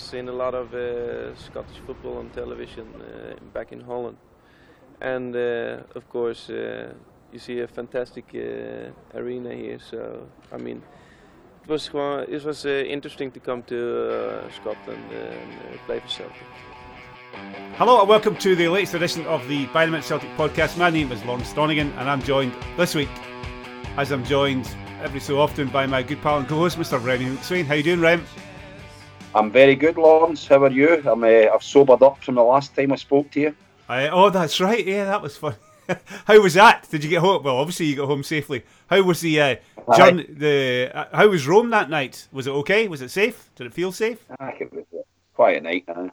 seen a lot of uh, Scottish football on television uh, back in Holland, and uh, of course uh, you see a fantastic uh, arena here. So I mean, it was it was uh, interesting to come to Scotland and play for Celtic. Hello and welcome to the latest edition of the By the Minute Celtic podcast. My name is Lawrence Donegan and I'm joined this week, as I'm joined every so often by my good pal and co-host, Mr. Remy McSwain. How you doing, Rem? I'm very good, Lawrence. How are you? I'm, uh, I've sobered up from the last time I spoke to you. I, oh, that's right. Yeah, that was fun. how was that? Did you get home? Well, obviously you got home safely. How was the uh, journey? The uh, how was Rome that night? Was it okay? Was it safe? Did it feel safe? Ah, It was a quiet night. Uh,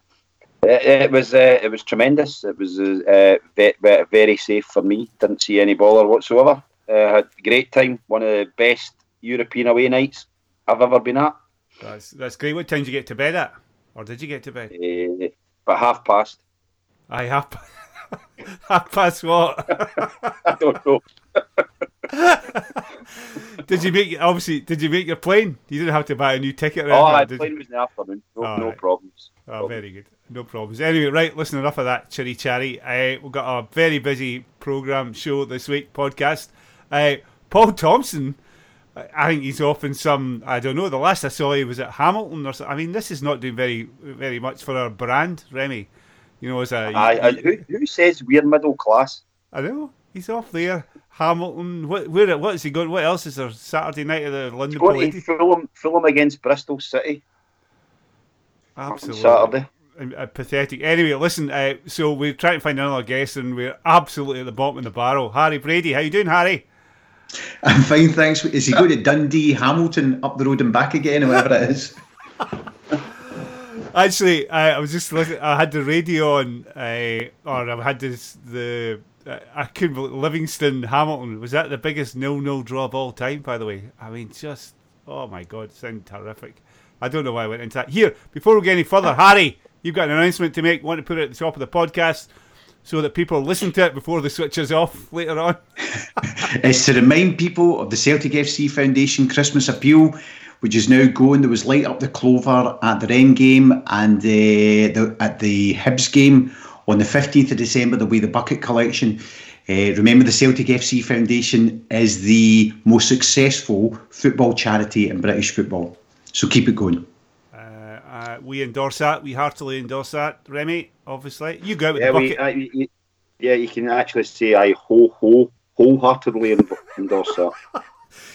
it, it was uh, it was tremendous. It was uh, very, very safe for me. Didn't see any bother whatsoever. Uh, had a great time. One of the best European away nights I've ever been at. That's that's great. What time did you get to bed at? Or did you get to bed? Uh, but half past. I half half past what? I don't know. did you make obviously? Did you make your plane? You didn't have to buy a new ticket. Or Oh, I did you? plane was in the afternoon. No, Oh, no right. problems. Oh, very good. No problems. Anyway, right, listen, enough of that chitty chatty. Uh, we've got a very busy programme show this week, podcast. Uh, Paul Thompson, I- think he's off in some, I don't know, the last I saw he was at Hamilton or something. I mean, this is not doing very very much for our brand, Remy. You know, as a. I, I, who, who says we're middle class? I know. He's off there. Hamilton. What, where, what is he going? What else is there? Saturday night at the London Going to? Fulham, Fulham against Bristol City Absolutely. Saturday. uh, pathetic. Anyway, listen. Uh, so we're trying to find another guest, and we're absolutely at the bottom of the barrel. Harry Brady, how you doing, Harry? I'm fine, thanks. Is he going to Dundee, Hamilton, up the road and back again, or whatever it is? Actually, I, I was just listening. I had the radio on, uh, or I had this the. Uh, I couldn't believe Livingston Hamilton was that the biggest nil-nil draw of all time. By the way, I mean just oh my god, it sounded terrific. I don't know why I went into that. Here, before we get any further, Harry, you've got an announcement to make. Want to put it at the top of the podcast so that people listen to it before the switch is off later on. It's to remind people of the Celtic FC Foundation Christmas appeal, which is now going. There was light up the clover at the Rennes game and uh, the, at the Hibs game on the 15th of December. There'll be the bucket collection. Uh, remember, the Celtic FC Foundation is the most successful football charity in British football. So keep it going. Uh, we endorse that. We heartily endorse that. Remy, obviously, you go out with Yeah, the we, bucket. uh, you- yeah, you can actually say I ho ho wholeheartedly en- endorse that.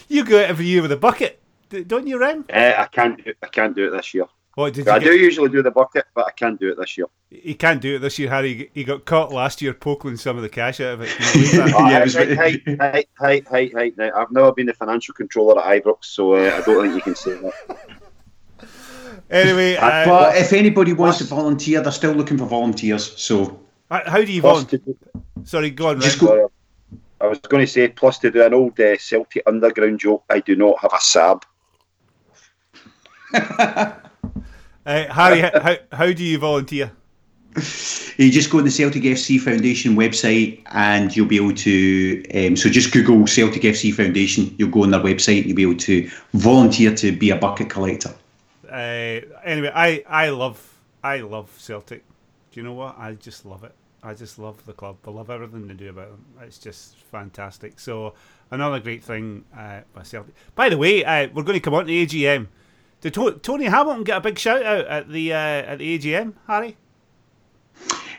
You go out every year with a bucket, don't you, Rem? Uh, I can't, do- I can't do it this year. What did you I get? do usually do the bucket, but I can't do it this year. He can't do it this year, Harry. He got caught last year poking some of the cash out of it. Can you believe that? Oh, Yeah, it hey, was hey, hey, hey, I've never been the financial controller at Ibrox, so uh, I don't think you can say that. Anyway, uh, But if anybody wants to volunteer, they're still looking for volunteers. So uh, how do you volunteer? Sorry, go on, Rem. Just go- I was going to say, plus to do an old uh, Celtic underground joke, I do not have a sab. Uh, Harry, how, how, how do you volunteer? You just go on the Celtic FC Foundation website and you'll be able to. Um, so just Google Celtic FC Foundation. You'll go on their website and you'll be able to volunteer to be a bucket collector. Uh, anyway, I, I love I love Celtic. Do you know what? I just love it. I just love the club. I love everything they do about them. It's just fantastic. So another great thing uh, by Celtic. By the way, uh, we're going to come on to AGM. Did to- Tony Hamilton get a big shout out at the uh, at the AGM, Harry?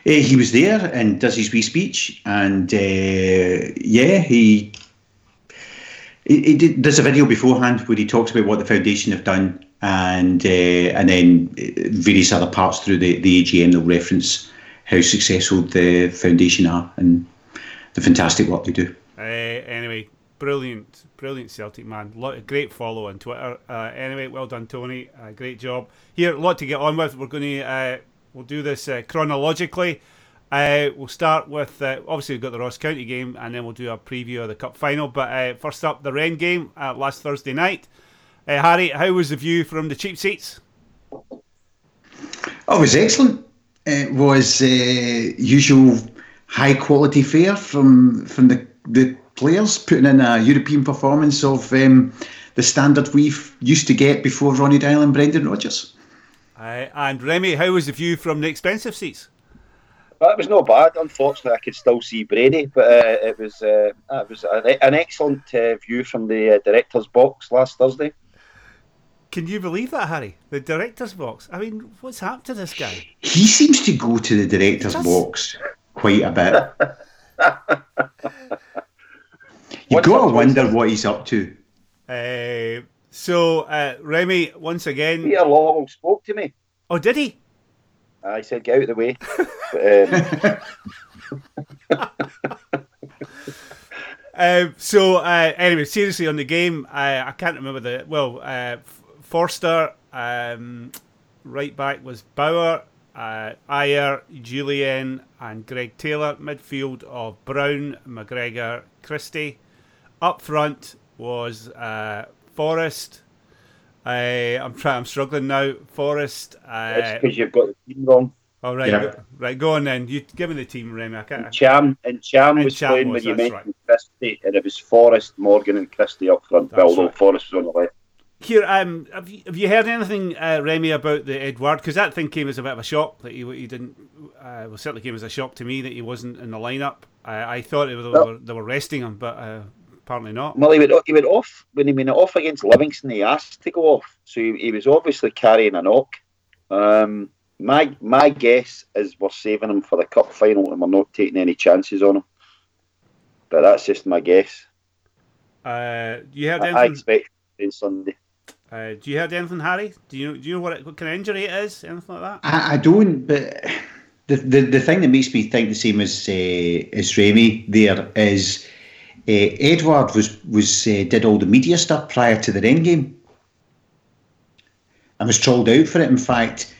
Uh, he was there and does his wee speech, and uh, yeah, he. He, he did, there's a video beforehand where he talks about what the foundation have done, and uh, and then various other parts through the, the AGM they'll reference how successful the foundation are and the fantastic work they do. Uh, anyway, brilliant, brilliant Celtic man. Lot, great follow on Twitter. Uh, anyway, well done, Tony. Uh, great job. Here, a lot to get on with. We're going to uh, we'll do this uh, chronologically. Uh, we'll start with uh, obviously we've got the Ross County game, and then we'll do a preview of the cup final. But first up, the Rennes game last Thursday night. Uh, Harry, how was the view from the cheap seats? Oh, it was excellent. It was uh, usual high quality fare from from the, the players putting in a European performance of um, the standard we've used to get before Ronnie Deila and Brendan Rodgers. Uh, and Remy, how was the view from the expensive seats? Well, it was not bad. Unfortunately, I could still see Brady, but uh, it was uh, it was an, an excellent uh, view from the uh, director's box last Thursday. Can you believe that, Harry? The director's box. I mean, what's happened to this guy? He seems to go to the director's box quite a bit. You've got to wonder what he's up to. Uh, so, uh, Remy, once again. Peter Lawwell spoke to me. Oh, did he? I said, get out of the way. but, um... um, so, uh, anyway, seriously, on the game, I can't remember the. Well, uh, Forster, um, right back was Bauer, uh, Ajer, Jullien, and Greg Taylor. Midfield of Brown, McGregor, Christie. Up front was uh, Forrest. Uh, I'm trying. I'm struggling now. Forrest. Uh, it's because you've got the team wrong. Oh right, yeah. go, right. Go on then. You give me the team, Remy. I can't. And Ntcham and Ntcham and was Ntcham playing was, when you mentioned Christie, and it was Forrest, Morgan, and Christie up front. That's although right. Forrest was on the left. Here, um, have you, have you heard anything, uh, Remy, about the Edouard? Because that thing came as a bit of a shock that he, he didn't. Uh, well, certainly came as a shock to me that he wasn't in the lineup. I, I thought they were, Well- they were resting him, but uh, apparently not. Well, he went, he went off when he went off against Livingston. He asked to go off, so he, he was obviously carrying a knock. Um, my my guess is we're saving him for the cup final, and we're not taking any chances on him. But that's just my guess. Uh, you heard I, I expect on Sunday. Uh, do you heard anything, Harry? Do you? Do you know what, it, what kind of injury it is? Anything like that? I, I don't, but the, the the thing that makes me think the same as uh, as Remy there is uh, Edouard was was uh, did all the media stuff prior to the end game and was trolled out for it. In fact,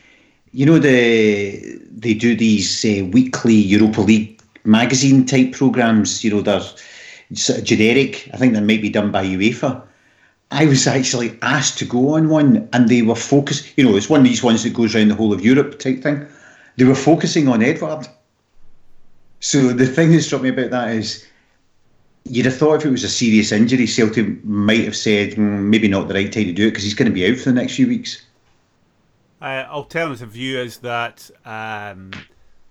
you know the they do these uh, weekly Europa League magazine type programs. You know they're sort of generic. I think they might be done by UEFA. I was actually asked to go on one, and they were focused. You know, it's one of these ones that goes around the whole of Europe type thing. They were focusing on Edouard. So the thing that struck me about that is, you'd have thought if it was a serious injury, Celtic might have said mm, maybe not the right time to do it because he's going to be out for the next few weeks. Uh, alternative view is that um,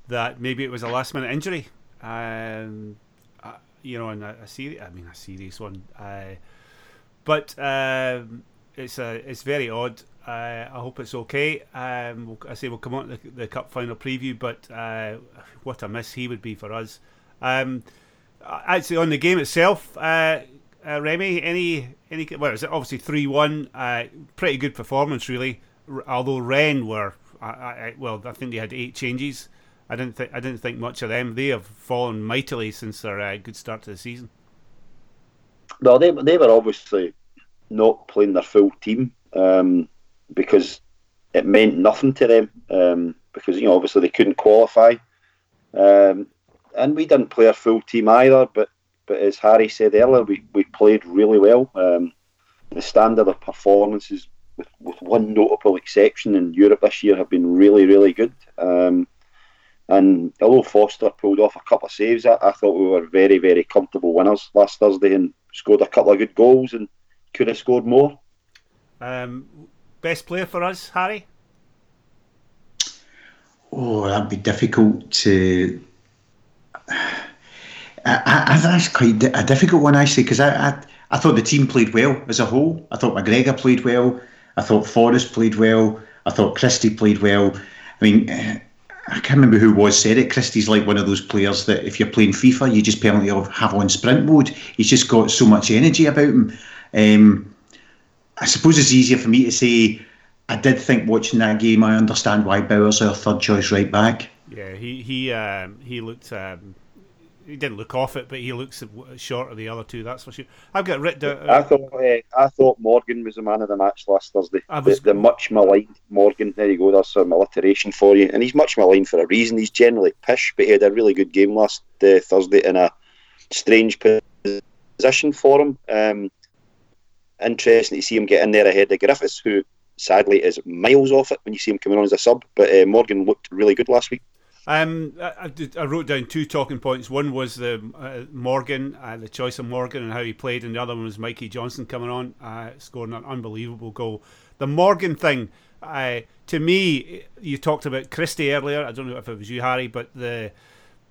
that maybe it was a last minute injury. Um, uh, you know, and a, a serious, I mean, a serious one. Uh, but um, it's uh, it's very odd. Uh, I hope it's okay. Um, I say we'll come on to the, the cup final preview, but uh, what a miss he would be for us. Um, actually, on the game itself, uh, uh, Remy, any any well, it's obviously three one. Uh, pretty good performance, really. Although Rennes were, I, I, well, I think they had eight changes. I didn't think I didn't think much of them. They have fallen mightily since their good start to the season. Well, they they were obviously not playing their full team um, because it meant nothing to them um, because you know obviously they couldn't qualify, um, and we didn't play our full team either. But but as Harry said earlier, we, we played really well. Um, the standard of performances, with, with one notable exception in Europe this year, have been really really good. Um, and although Forster pulled off a couple of saves, I, I thought we were very very comfortable winners last Thursday and scored a couple of good goals and could have scored more. Um, best player for us, Harry. Oh, that'd be difficult to. I, I, that's quite a difficult one actually because I, I I thought the team played well as a whole. I thought McGregor played well. I thought Forrest played well. I thought Christie played well. I mean, I can't remember who was said it. Christie's like one of those players that if you're playing FIFA, you just permanently have on sprint mode. He's just got so much energy about him. Um, I suppose it's easier for me to say. I did think watching that game, I understand why Bauer's our third choice right back. Yeah, he he um, he looked. Um, he didn't look off it, but he looks short of the other two. That's for sure. I've got written down. I thought uh, I thought Morgan was the man of the match last Thursday. I was- the, the much maligned Morgan. There you go. That's some alliteration for you. And he's much maligned for a reason. He's generally pish, but he had a really good game last uh, Thursday in a strange position for him. Um, interesting to see him get in there ahead of Griffiths, who sadly is miles off it when you see him coming on as a sub. But uh, Morgan looked really good last week. Um, I, I, wrote down two talking points. One was the uh, Morgan, uh, the choice of Morgan and how he played, and the other one was Mikey Johnson coming on, uh, scoring an unbelievable goal. The Morgan thing, I to me, you talked about Christie earlier. I don't know if it was you, Harry, but the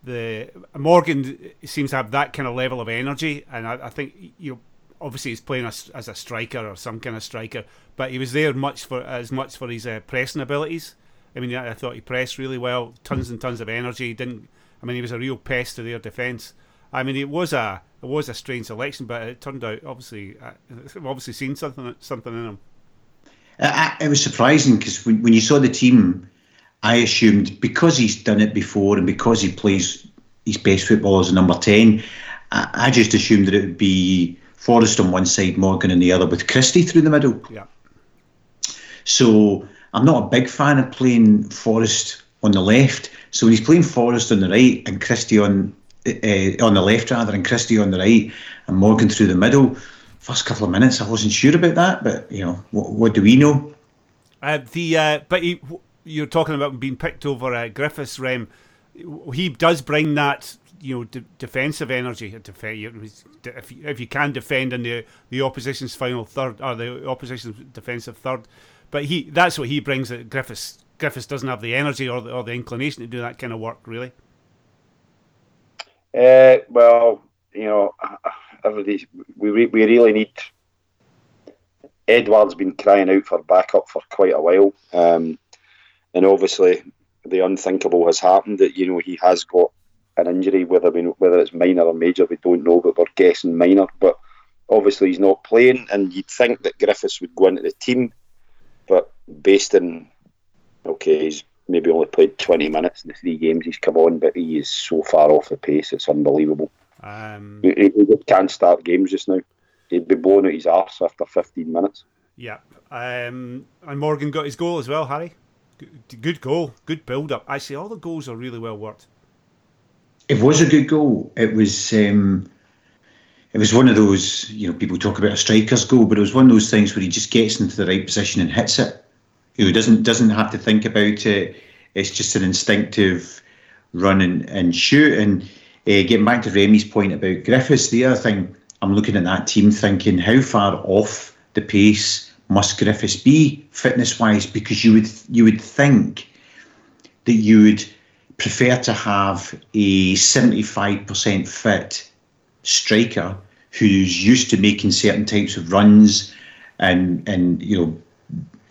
the Morgan seems to have that kind of level of energy, and I, I think you know, obviously he's playing as, as, a striker or some kind of striker, but he was there much for as much for his uh, pressing abilities. I mean, I thought he pressed really well, tons and tons of energy. He didn't. I mean, he was a real pest to their defence. I mean, it was a it was a strange selection, but it turned out obviously, I've obviously seen something something in him. Uh, it was surprising because when, when you saw the team, I assumed because he's done it before and because he plays his best football as a number 10, I, I just assumed that it would be Forrest on one side, Morgan on the other, with Christie through the middle. Yeah. So I'm not a big fan of playing Forrest on the left. So when he's playing Forrest on the right and Christie on uh, on the left rather, and Christie on the right, and Morgan through the middle, first couple of minutes I wasn't sure about that, but you know what, what do we know? Uh, the uh, but he, you're talking about being picked over uh, Griffiths, Rem. He does bring that you know de- defensive energy. If you, if you can defend in the the opposition's final third or the opposition's defensive third, but he that's what he brings. That Griffiths Griffiths doesn't have the energy or the, or the inclination to do that kind of work, really. Uh, well, you know, everybody, we we really need. Edouard's been crying out for backup for quite a while. Um, and obviously the unthinkable has happened that you know he has got an injury, whether we whether it's minor or major, we don't know, but we're guessing minor. But obviously he's not playing, and you'd think that Griffiths would go into the team, but based on okay, he's maybe only played twenty minutes in the three games he's come on, but he is so far off the pace, it's unbelievable. Um, he, he can't start games just now. He'd be blowing out his arse after fifteen minutes. Yeah, um, and Morgan got his goal as well, Harry. Good goal, good build up. Actually, all the goals are really well worked. It was a good goal. It was. Um, it was one of those, you know, people talk about a striker's goal, but it was one of those things where he just gets into the right position and hits it. You know, doesn't doesn't have to think about it. It's just an instinctive run and, and shoot. And uh, getting back to Remy's point about Griffiths, the other thing I'm looking at that team thinking how far off the pace must Griffiths be fitness wise? Because you would you would think that you would prefer to have a 75% fit striker who's used to making certain types of runs and and you know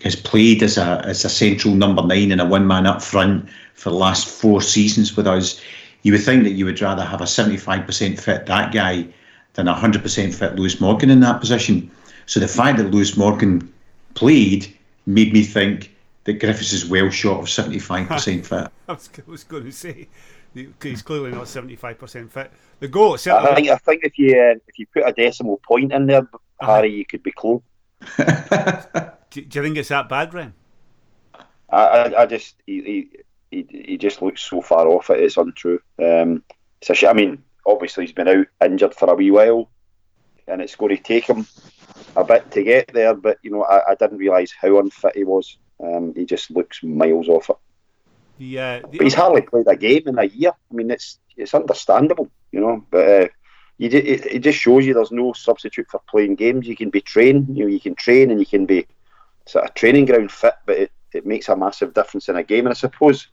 has played as a as a central number nine and a one man up front for the last four seasons with us. You would think that you would rather have a 75% fit that guy than a 100% fit Lewis Morgan in that position. So the fact that Lewis Morgan played made me think that Griffiths is well short of 75% fit. I was, going to say he's clearly not 75% fit. The goal itself. I think, I think if you uh, if you put a decimal point in there, uh-huh. Harry, you could be close. do, do, you think it's that bad, Rem? I, I, I just he, he, he just looks so far off it. It's untrue. Um, it's a sh- I mean, obviously he's been out injured for a wee while, and it's going to take him a bit to get there. But you know, I, I didn't realise how unfit he was. Um, he just looks miles off it. The, uh, the but he's hardly played a game in a year. I mean, it's it's understandable, you know. But uh, you it, it just shows you there's no substitute for playing games. You can be trained, you know, you can train and you can be sort of training ground fit, but it, it makes a massive difference in a game. And I suppose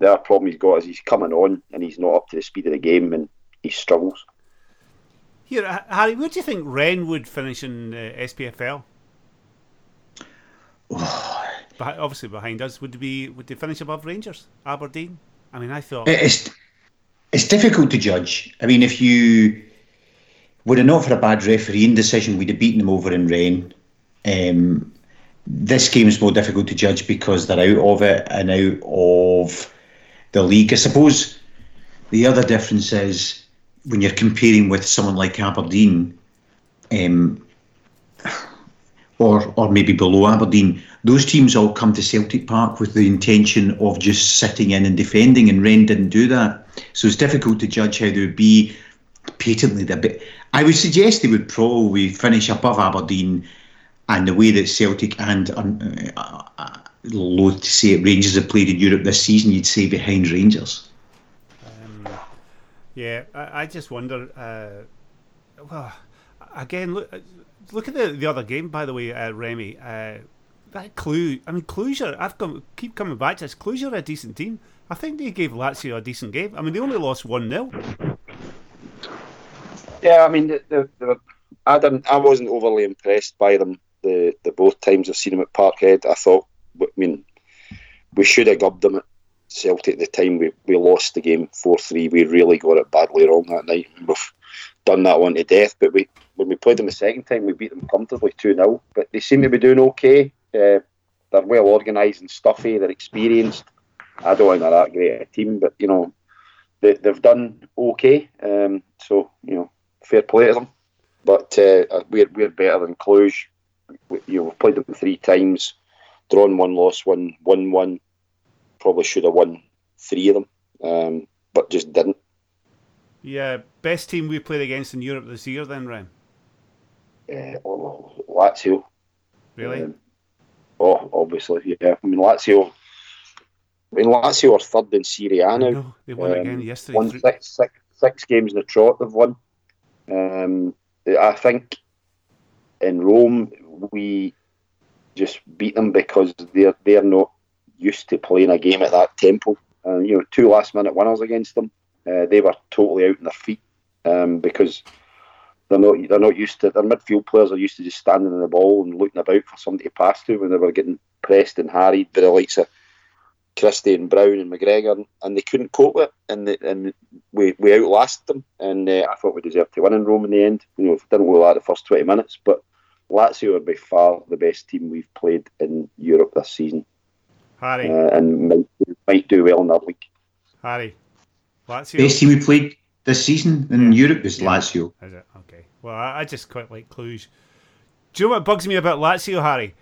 the other problem he's got is he's coming on and he's not up to the speed of the game and he struggles. Here, Harry, where do you think Rennes would finish in uh, SPFL? obviously behind us would be would they finish above Rangers, Aberdeen? I mean, I thought it's it's difficult to judge. I mean, if you would have not for a bad refereeing decision, we'd have beaten them over in Rennes. Um, this game is more difficult to judge because they're out of it and out of the league. I suppose the other difference is when you're comparing with someone like Aberdeen, um, or or maybe below Aberdeen, those teams all come to Celtic Park with the intention of just sitting in and defending, and Rennes didn't do that. So it's difficult to judge how they would be patently the bit. I would suggest they would probably finish above Aberdeen, and the way that Celtic and uh, uh, uh, loath to say it, Rangers have played in Europe this season, you'd say behind Rangers. Yeah, I, I just wonder. Uh, well, again, look, look at the the other game. By the way, uh, Remy, uh, that Cluj. I mean, Cluj are. I've come, keep coming back to this. Cluj are a decent team. I think they gave Lazio a decent game. I mean, they only lost one 0 Yeah, I mean, the, the, the, I didn't. I wasn't overly impressed by them the, the both times I've seen them at Parkhead. I thought, I mean, we should have gubbed them at Celtic at the time. We, we lost the game four three. We really got it badly wrong that night. We've done that one to death. But we when we played them the second time, we beat them comfortably two 0 But they seem to be doing okay. Uh, they're well organised and stuffy. They're experienced. I don't think they're that great a team, but you know they, they've done okay. Um, so you know, fair play to them. But uh, we're we're better than Cluj. We, you know, we've played them three times, drawn one, lost one, won one. Probably should have won three of them, um, but just didn't. Yeah, best team we played against in Europe this year, then, Rem. Uh, oh, Lazio. Really? Um, oh, obviously, yeah. I mean, Lazio. I mean, Lazio are third in Serie A now. No, they won Um, again yesterday. Won six, six, six games in a trot. They've won. Um, I think in Rome we just beat them because they're they're not used to playing a game at that tempo. Uh, you know, two last minute winners against them. Uh, they were totally out on their feet um, because they're not they're not used to their midfield players are used to just standing in the ball and looking about for somebody to pass to when they were getting pressed and harried by the likes of Christie and Brown and McGregor, and, and they couldn't cope with it, and they, and we we outlasted them, and uh, I thought we deserved to win in Rome in the end. You know, didn't go like the first twenty minutes, but Lazio are by far the best team we've played in Europe this season, Harry, uh, and might, might do well in that league. Harry, Lazio. Best team we played this season in Yeah. Europe is Yeah. Lazio. Is it okay? Well, I, I just quite like Cluj. Do you know what bugs me about Lazio, Harry?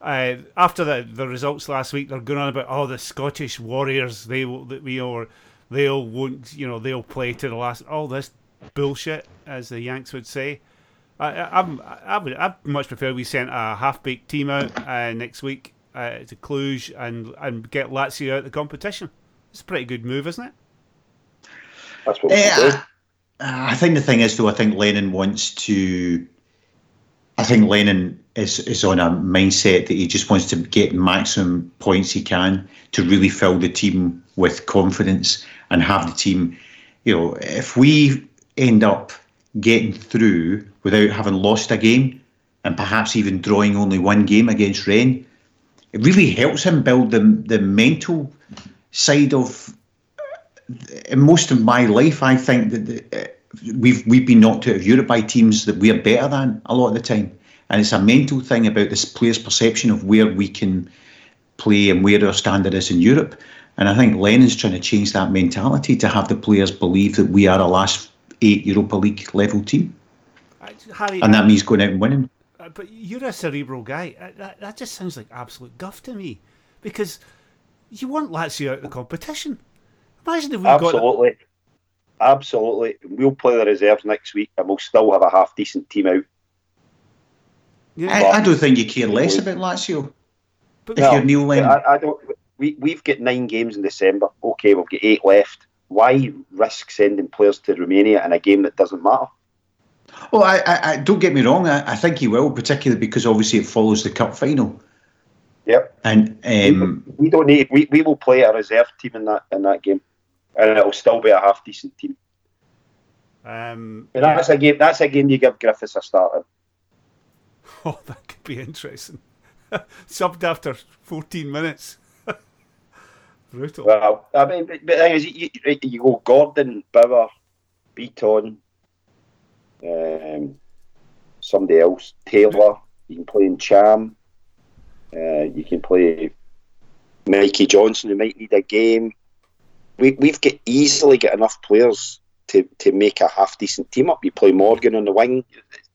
Uh, after the, the results last week, they're going on about oh the Scottish Warriors. They that we or they'll won't you know they'll play to the last. All this bullshit, as the Yanks would say. I, I, I'm, I would I'd much prefer we sent a half baked team out uh, next week uh, to Cluj and and get Lazio out of the competition. It's a pretty good move, isn't it? That's what we do. Yeah, uh, I think the thing is, though, I think Lennon wants to. I think Lennon is is on a mindset that he just wants to get maximum points he can to really fill the team with confidence and have the team. You know, if we end up getting through without having lost a game and perhaps even drawing only one game against Rennes, it really helps him build the the mental side of in most of my life, I think that the, uh, we've we've been knocked out of Europe by teams that we're better than a lot of the time, and it's a mental thing about this player's perception of where we can play and where our standard is in Europe. And I think Lennon's trying to change that mentality to have the players believe that we are a last eight Europa League level team, Harry, and that means going out and winning. Uh, but you're a cerebral guy. Uh, That, that just sounds like absolute guff to me. Because you want Lazio out of the competition. Imagine if we got. Absolutely. Absolutely. We'll play the reserves next week and we'll still have a half decent team out. Yeah, I, I don't think you care less about Lazio but if you're Neil Lennon. I, I don't. We, we've got nine games in December. Okay, we've got eight left. Why risk sending players to Romania in a game that doesn't matter? Well, I, I, I don't get me wrong. I, I think he will, particularly because obviously it follows the cup final. Yep. And um, we don't need. We, we will play a reserve team in that in that game, and it'll still be a half decent team. um, And that's a game. That's a game you give Griffiths a start in. Oh, that could be interesting. Subbed after 14 minutes. Brutal. Well, I mean, but, but the thing is, you, you, go Gordon, Bauer, Bitton, um, somebody else, Taylor. You can play Ntcham. Uh, you can play Mikey Johnson, who might need a game. We, we've got easily got enough players to, to make a half decent team up. You play Morgan on the wing.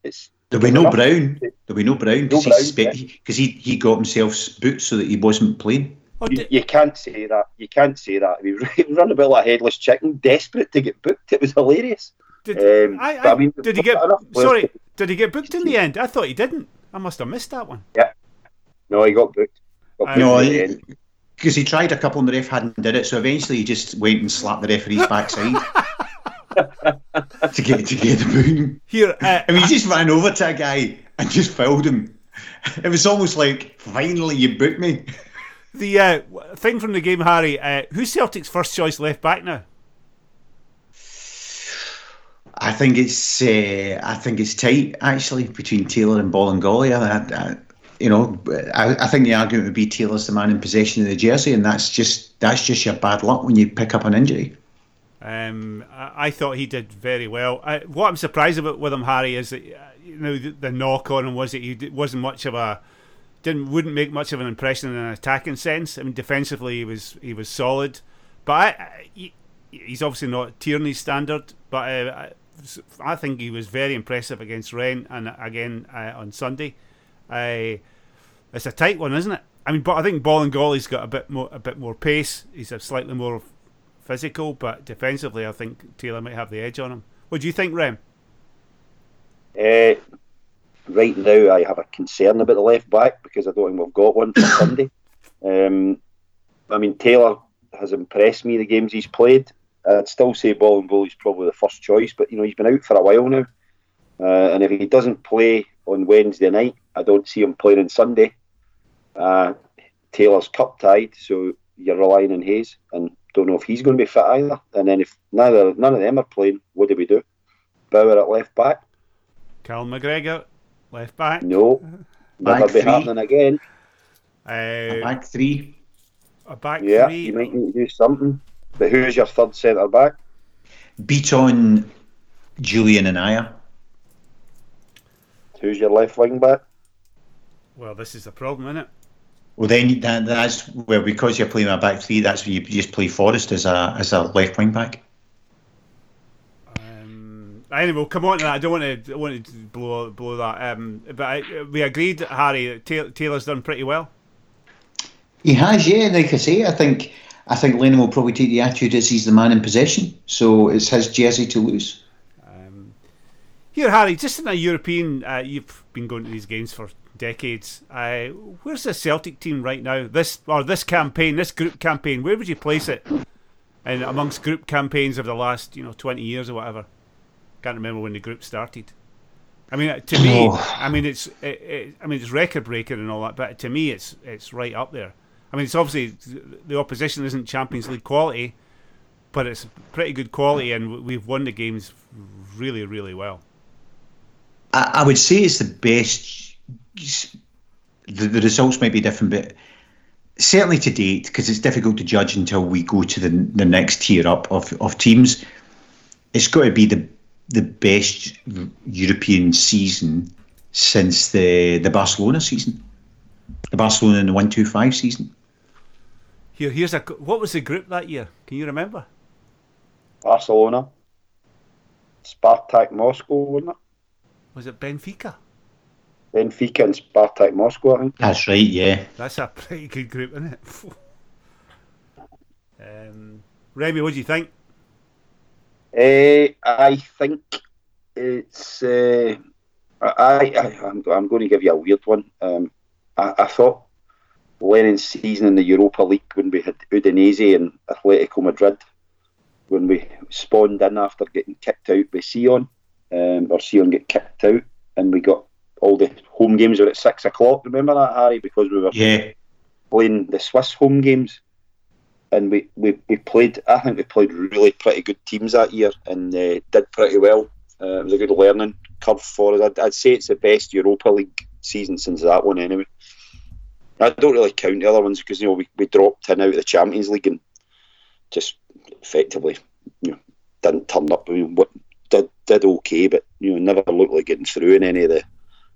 It's there'll be no. Brown. There'll be no Brown because No Brown, he's spe- 'cause he, he got himself boots so that he wasn't playing. Oh, You, you can't say that. You can't say that. We run about like a headless chicken, desperate to get booked. It was hilarious. did, um, I, I, I mean, did he get. got Sorry, to- did he get booked in the end? I thought he didn't. I must have missed that one. Yeah. No, he got booked. Got I- booked No, at the he- Because he tried a couple and the ref hadn't did it, so eventually he just went and slapped the referee's backside to get to get the boon. Here, uh, I mean, he just ran over to a guy and just fouled him. it was almost like finally you booked me. The uh, thing from the game, Harry. Uh, who's Celtic's first choice left back now? I think it's uh, I think it's tight actually between Taylor and Bolingoli. I, I, you know, I, I, think the argument would be Taylor's the man in possession of the jersey, and that's just that's just your bad luck when you pick up an injury. Um, I, I, thought he did very well. I, what I'm surprised about with him, Harry, is that uh, you know the, the, knock on him was that he wasn't much of a didn't wouldn't make much of an impression in an attacking sense. I mean, defensively he was he was solid, but I, he, he's obviously not Tierney's standard. But uh, I think he was very impressive against Rennes and again uh, on Sunday. It's a tight one, isn't it? I mean, but I think Bolingoli's got a bit more a bit more pace. He's a slightly more physical, but defensively, I think Taylor might have the edge on him. What do you think, Rem? Uh, right now, I have a concern about the left back because I don't think we've got one for Sunday. Um, I mean, Taylor has impressed me the games he's played. I'd still say Bolingoli's probably the first choice, but you know he's been out for a while now, uh, and if he doesn't play on Wednesday night, I don't see him playing on Sunday. Uh, Taylor's cup tied, so you're relying on Hayes, and don't know if he's going to be fit either. And then if neither none of them are playing, what do we do? Bauer at left back. Cal McGregor, left back. No, never back be three. happening again. Uh, back three. A back yeah, three. you might need to do something. But who's your third centre back? Beat on Jullien Anaya. Who's your left wing back? Well, this is the problem, isn't it? Well, then that, that's well because you're playing a back three. That's where you just play Forrest as a as a left wing back. Um, anyway, we'll come on to that. I don't want to don't want to blow blow that. Um, but I, we agreed, Harry. That Taylor's done pretty well. He has, yeah. Like I say, I think I think Lennon will probably take the attitude as he's the man in possession, so it's his jersey to lose. Here, Harry, just in a European, uh, you've been going to these games for decades. Uh, where's the Celtic team right now? This or this campaign, this group campaign. Where would you place it? And amongst group campaigns of the last, you know, twenty years or whatever. Can't remember when the group started. I mean, to me, oh. I mean it's, it, it, I mean it's record breaking and all that, but to me, it's it's right up there. I mean, it's obviously the opposition isn't Champions League quality, but it's pretty good quality, and we've won the games really, really well. I, I would say it's the best the, the results might be different, but certainly to date, because it's difficult to judge until we go to the the next tier up of, of teams, it's got to be the the best European season since the the Barcelona season, the Barcelona and the one two five season. Here, here's a what was the group that year? Can you remember? Barcelona, Spartak Moscow, wasn't it? Was it Benfica? Benfica and Spartak Moscow, I think. That's right, yeah. That's a pretty good group, isn't it? um, Remy, what do you think? Uh, I think it's. Uh, I, I I'm, I'm going to give you a weird one. Um, I, I thought Lennon's season in the Europa League when we had Udinese and Atletico Madrid, when we spawned in after getting kicked out by Sion, um, or Sion get kicked out, and we got all the home games were at six o'clock. Remember that, Harry? Because we were yeah. playing the Swiss home games, and we, we, we played. I think we played really pretty good teams that year and uh, did pretty well. Uh, it was a good learning curve for us. I'd, I'd, say it's the best Europa League season since that one, anyway. I don't really count the other ones because you know we, we dropped in out of the Champions League and just effectively you know didn't turn up. I mean, what did did okay, but you know never looked like getting through in any of the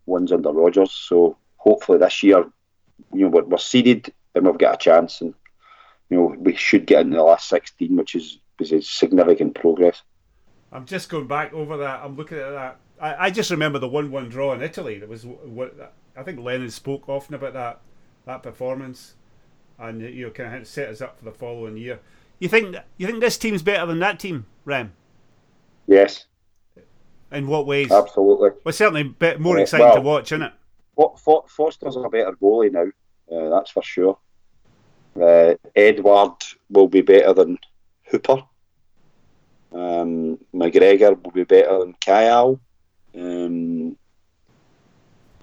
ones under Rodgers. So hopefully this year, you know, we're, we're seeded and we've got a chance, and you know we should get into the last sixteen, which is is significant progress. I'm just going back over that. I'm looking at that. I, I just remember the one-one draw in Italy. That was what I think Lennon spoke often about that that performance, and you know, kind of set us up for the following year. You think you think this team's better than that team, Rem? Yes. In what ways? Absolutely. Well, certainly a bit more exciting well, to watch, isn't it? Forster's a better goalie now, uh, that's for sure. Uh, Edouard will be better than Hooper. Um, McGregor will be better than Kayal. Um,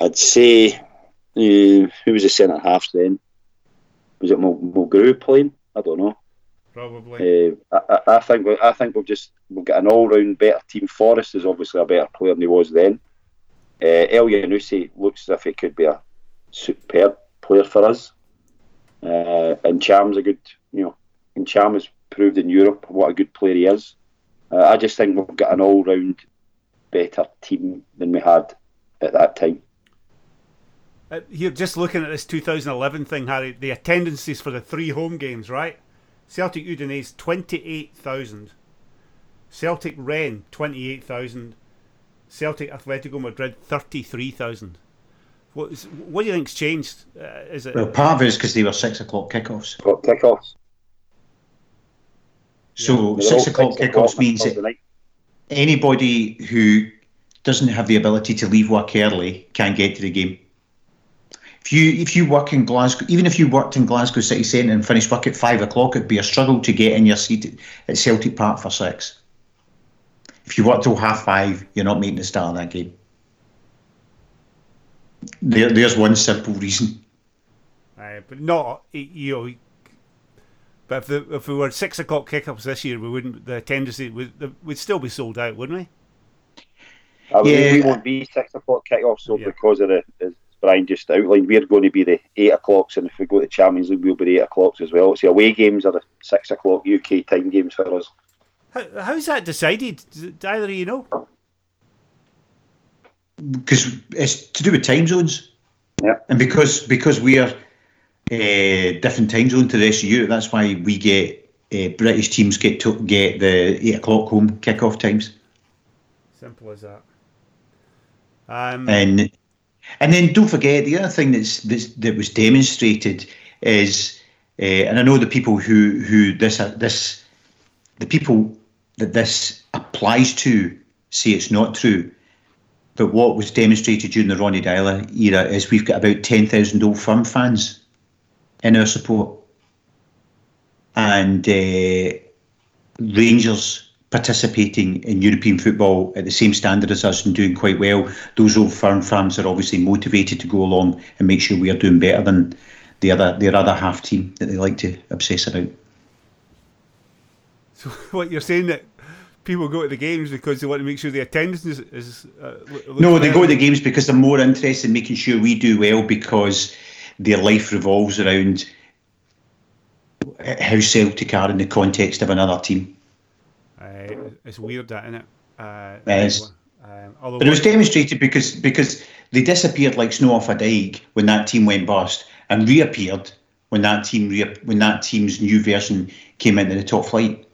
I'd say Uh, who was the centre half then? Was it Mulgrew playing? I don't know. Probably. Uh, I, I, think I think we'll just we'll get an all round better team. Forrest is obviously a better player than he was then. Uh, Elyounoussi looks as if he could be a superb player for us. Uh, and Ntcham's a good, you know, and Ntcham has proved in Europe what a good player he is. Uh, I just think we've got an all round better team than we had at that time. Uh, here, just looking at this 2011 thing, Harry, the attendances for the three home games, right? Celtic Udinese 28,000, Celtic Rennes 28,000, Celtic Atletico Madrid 33,000. What, is, what do you think's changed? Uh, is it? Well, part of it is because they were six o'clock kickoffs. Kickoffs. So yeah. six o'clock kickoffs means that anybody who doesn't have the ability to leave work early can get to the game. If you if you work in Glasgow, even if you worked in Glasgow city centre and finished work at five o'clock, it'd be a struggle to get in your seat at Celtic Park for six. If you work till half five, you're not making the start of that game. There, there's one simple reason. Uh, but not you know. But if, the, if we were six o'clock kickoffs this year, we wouldn't. The attendance would would still be sold out, wouldn't we? Uh, yeah. we, won't be six o'clock kickoffs so yeah. because of the, as Brian just outlined, we're going to be the eight o'clocks, and if we go to Champions League, we'll be the eight o'clocks as well. So away games are the six o'clock UK time games for us. How, how's that decided? Do either you know? Because it's to do with time zones. Yeah. And because because we are uh, different time zone to the rest of Europe, that's why we get uh, British teams get to get the eight o'clock home kickoff times. Simple as that. Um, and and then don't forget the other thing that's, that's that was demonstrated is, uh, and I know the people who who this this the people that this applies to say it's not true. But what was demonstrated during the Ronnie Deila era is we've got about 10,000 Old Firm fans in our support. And uh, Rangers participating in European football at the same standard as us and doing quite well. Those Old Firm fans are obviously motivated to go along and make sure we are doing better than the other their other half team that they like to obsess about. So what you're saying that people go to the games because they want to make sure the attendance is. is uh, no, they go to the games because they're more interested in making sure we do well because their life revolves around how Celtic are in the context of another team. Uh, it's weird, that isn't it? Uh, it is. Um, but it was demonstrated because because they disappeared like snow off a dike when that team went bust and reappeared when that team rea- when that team's new version came into the top flight.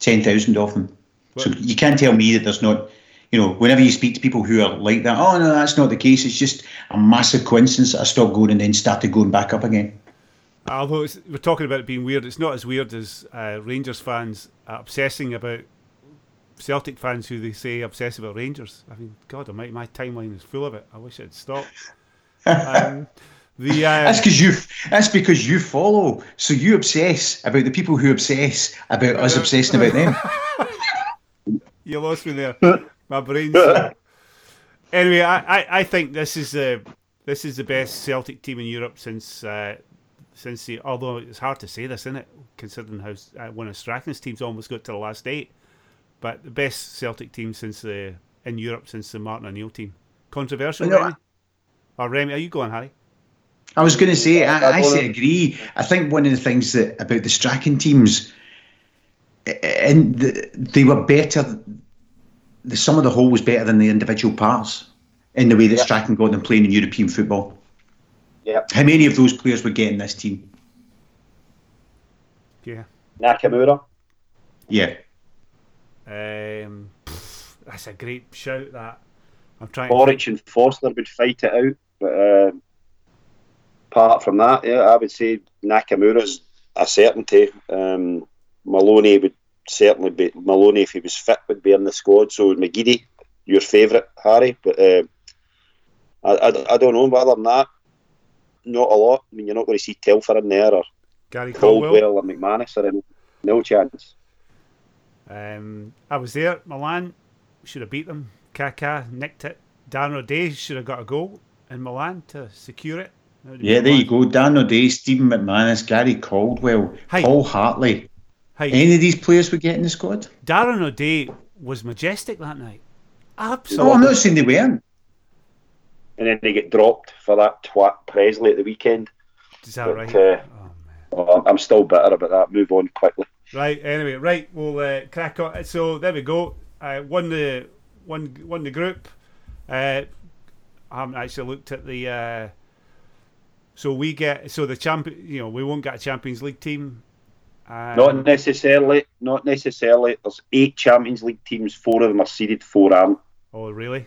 10,000 of them. so you can't tell me that there's not, you know, whenever you speak to people who are like that, oh, no, that's not the case. It's just a massive coincidence that I stopped going and then started going back up again. Although we're talking about it being weird, it's not as weird as uh, Rangers fans obsessing about Celtic fans who they say obsess about Rangers. I mean, God almighty, my timeline is full of it. I wish it'd stop. um, the, uh, that's because you. That's because you follow. So you obsess about the people who obsess about us obsessing about them. you lost me there. My brain's. anyway, I, I, I think this is the this is the best Celtic team in Europe since uh, since the. Although it's hard to say this, isn't it? Considering how uh, one of Strachan's teams almost got to the last eight, but the best Celtic team since the in Europe since the Martin O'Neill team. Controversial, Remy? Or Remy, are you going, Harry? I was going to say, I, I actually um, agree. I think one of the things that about the Strachan teams, and the, they were better. The sum of the whole was better than the individual parts in the way that Strachan got them playing in European football. Yeah. How many of those players were getting this team? Yeah. Nakamura. Yeah. Um, that's a great shout. That I'm trying. Boruc and Forster would fight it out, but. Um, apart from that, yeah, I would say Nakamura's a certainty. Um, Maloney would certainly be Maloney if he was fit would be in the squad. So McGeady, your favourite Harry, but uh, I, I, I, don't know. But other than that, not a lot. I mean, you're not going to see Telfer in there or Gary Caldwell, Caldwell or McManus or any, no chance. Um, I was there. Milan should have beat them. Kaká nicked it. Dan O'Dea should have got a goal in Milan to secure it. Yeah, there you go. Dan O'Dea, Stephen McManus, Gary Caldwell, Hey. Paul Hartley. Hey, Any of these players would get in the squad? Darren O'Dea was majestic that night. Oh, Absolutely. I'm not saying they weren't. And then they get dropped for that twat Pressley at the weekend. Is that But, right? uh, Oh, man. Oh, I'm still bitter about that. Move on quickly. Right. Anyway, right. We'll uh, crack on. So there we go. Uh, won the won won the group. Uh, I haven't actually looked at the. Uh, so we get so the champion. You know, we won't get a Champions League team. Um, Not necessarily. Not necessarily. There's eight Champions League teams. Four of them are seeded. Four aren't. Oh, really?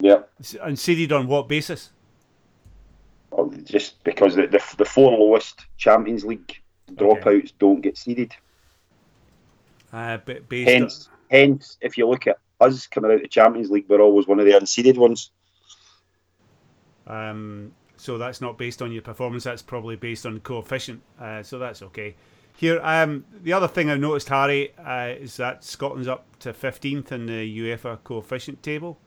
Yeah. And seeded on what basis? Well, Just because the, the the four lowest Champions League dropouts don't get seeded. Uh, b- based Hence, hence, if you look at us coming out of the Champions League, we're always one of the unseeded ones. Um, so that's not based on your performance. That's probably based on coefficient. Uh, so that's okay. Here, um, the other thing I've noticed, Harry, uh, is that Scotland's up to 15th in the UEFA coefficient table.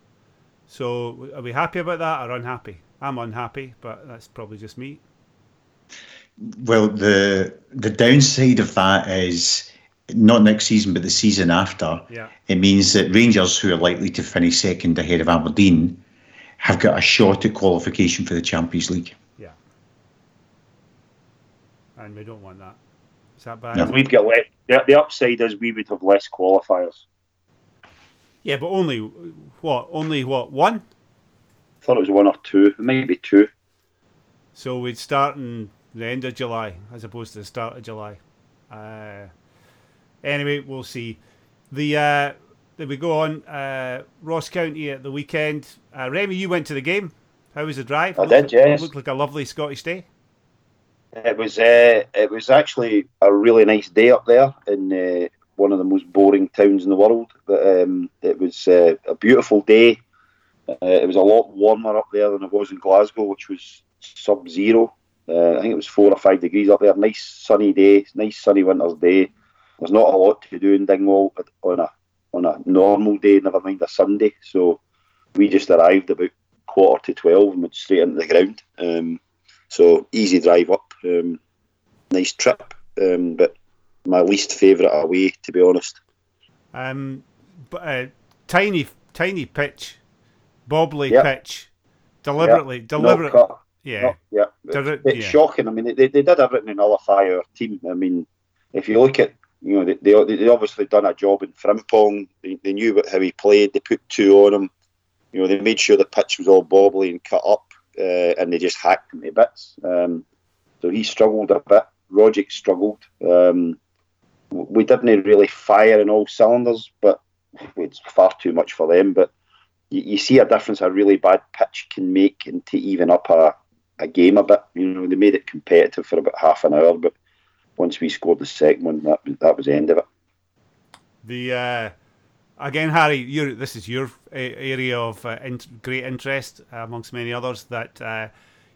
So are we happy about that or unhappy? I'm unhappy, but that's probably just me. Well, the the downside of that is not next season, but the season after. Yeah. It means that Rangers, who are likely to finish second ahead of Aberdeen, have got a shot at qualification for the Champions League. Yeah. And we don't want that. Is that bad? No. We've got le- the, the upside is we would have less qualifiers. Yeah, but only what? Only what? One? I thought it was one or two. It might be two. So we'd start in the end of July as opposed to the start of July. Uh, anyway, we'll see. The uh, then we go on. Uh, Ross County at the weekend. Uh, Remy, you went to the game. How was the drive? I did, yes. Looked like a lovely Scottish day. It was uh, it was actually a really nice day up there in uh, one of the most boring towns in the world. But um, it was uh, a beautiful day. Uh, it was a lot warmer up there than it was in Glasgow, which was sub-zero. Uh, I think it was four or five degrees up there. Nice sunny day, nice sunny winter's day. There's not a lot to do in Dingwall on a on a normal day, never mind a Sunday. So we just arrived about quarter to twelve and went straight into the ground. Um, so easy drive up, um, nice trip, um, but my least favourite away, to be honest. Um, but uh, tiny, tiny pitch, bobbly Yep. pitch, deliberately, Not deliberate. Yeah, yeah. It- It's yeah. shocking. I mean, they, they did everything to nullify our team. I mean, if you look at, you know, they, they, they obviously done a job in Frimpong. They, they knew what, how he played. They put two on him. You know, they made sure the pitch was all bobbly and cut up, uh, and they just hacked him to bits. Um, so he struggled a bit. Rogic struggled. Um, we didn't really fire in all cylinders, but it's far too much for them. But you, you see a difference a really bad pitch can make and to even up a, a game a bit. You know, they made it competitive for about half an hour, but once we scored the second one, that was, that was the end of it. The uh, again, Harry, this is your area of uh, in- great interest uh, amongst many others. That uh,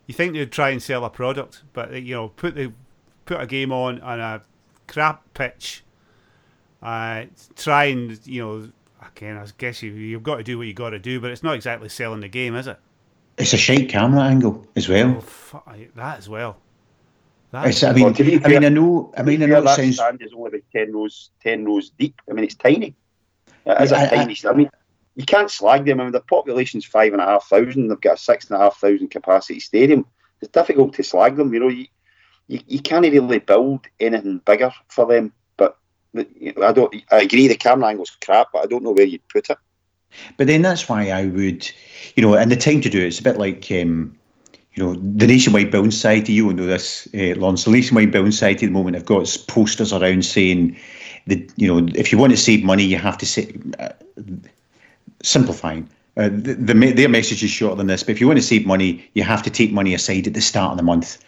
you think they'd try and sell a product, but uh, you know, put the put a game on on a crap pitch. Uh, try and you know, again, I guess you you've got to do what you got to do, but it's not exactly selling the game, is it? It's a shite camera angle as Oh, well. fu- that as well. That It's, I mean, Well, to be I mean, I know, I mean, I know that sounds. stand is only about ten rows, ten rows deep. I mean, it's tiny. It is Yeah, I- a tiny. stand. I mean, you can't slag them. I mean, the population's five and a half thousand. They've got a six and a half thousand capacity stadium. It's difficult to slag them. You know, you you, you can't really build anything bigger for them. But you know, I don't. I agree the camera angle's crap, but I don't know where you'd put it. But then that's why I would, you know, and the time to do it, it's a bit like, um, you know, the Nationwide Building Society, you will know this, uh, Lawrence, the Nationwide Building Society at the moment I've got posters around saying that, you know, if you want to save money, you have to say, uh, simplifying. Uh, the, the, their message is shorter than this, but if you want to save money, you have to take money aside at the start of the month.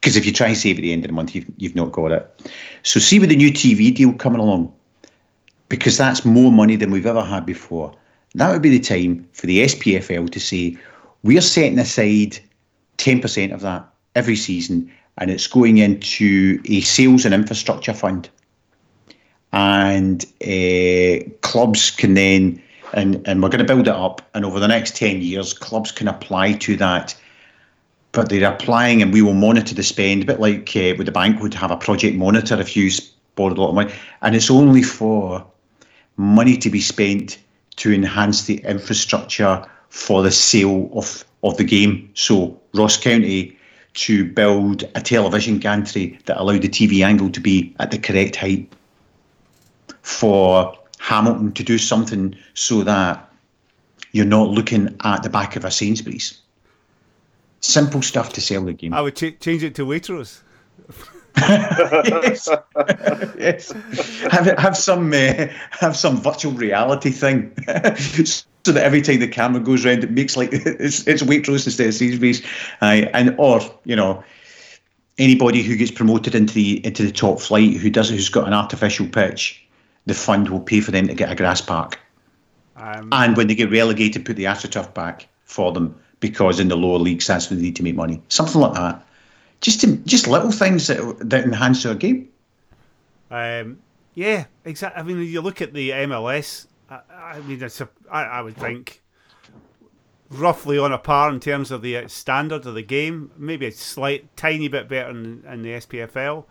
Because if you try and save at the end of the month, you've, you've not got it. So see with the new TV deal coming along, because that's more money than we've ever had before. That would be the time for the SPFL to say, we're setting aside 10% of that every season and it's going into a sales and infrastructure fund. And uh, clubs can then, and, and we're going to build it up, and over the next 10 years, clubs can apply to that but they're applying and we will monitor the spend, a bit like uh, with the bank would have a project monitor if you borrowed a lot of money. And it's only for money to be spent to enhance the infrastructure for the sale of, of the game. So Ross County to build a television gantry that allowed the TV angle to be at the correct height. For Hamilton to do something so that you're not looking at the back of a Sainsbury's. Simple stuff to sell the game. I would ch- change it to Waitrose. yes. Yes. Have, have some uh, have some virtual reality thing, so that every time the camera goes around, it makes like it's it's Waitrose instead of Sainsbury's, uh, and or you know anybody who gets promoted into the into the top flight who does who's got an artificial pitch, the fund will pay for them to get a grass park, Um, and when they get relegated, put the AstroTurf back for them because in the lower leagues that's when they need to make money, something like that. Just to, just little things that that enhance our game. Um, yeah, exactly. I mean, you look at the MLS. I, I mean, a, I, I would think roughly on a par in terms of the uh, standard of the game. Maybe a slight, tiny bit better in, in the SPFL,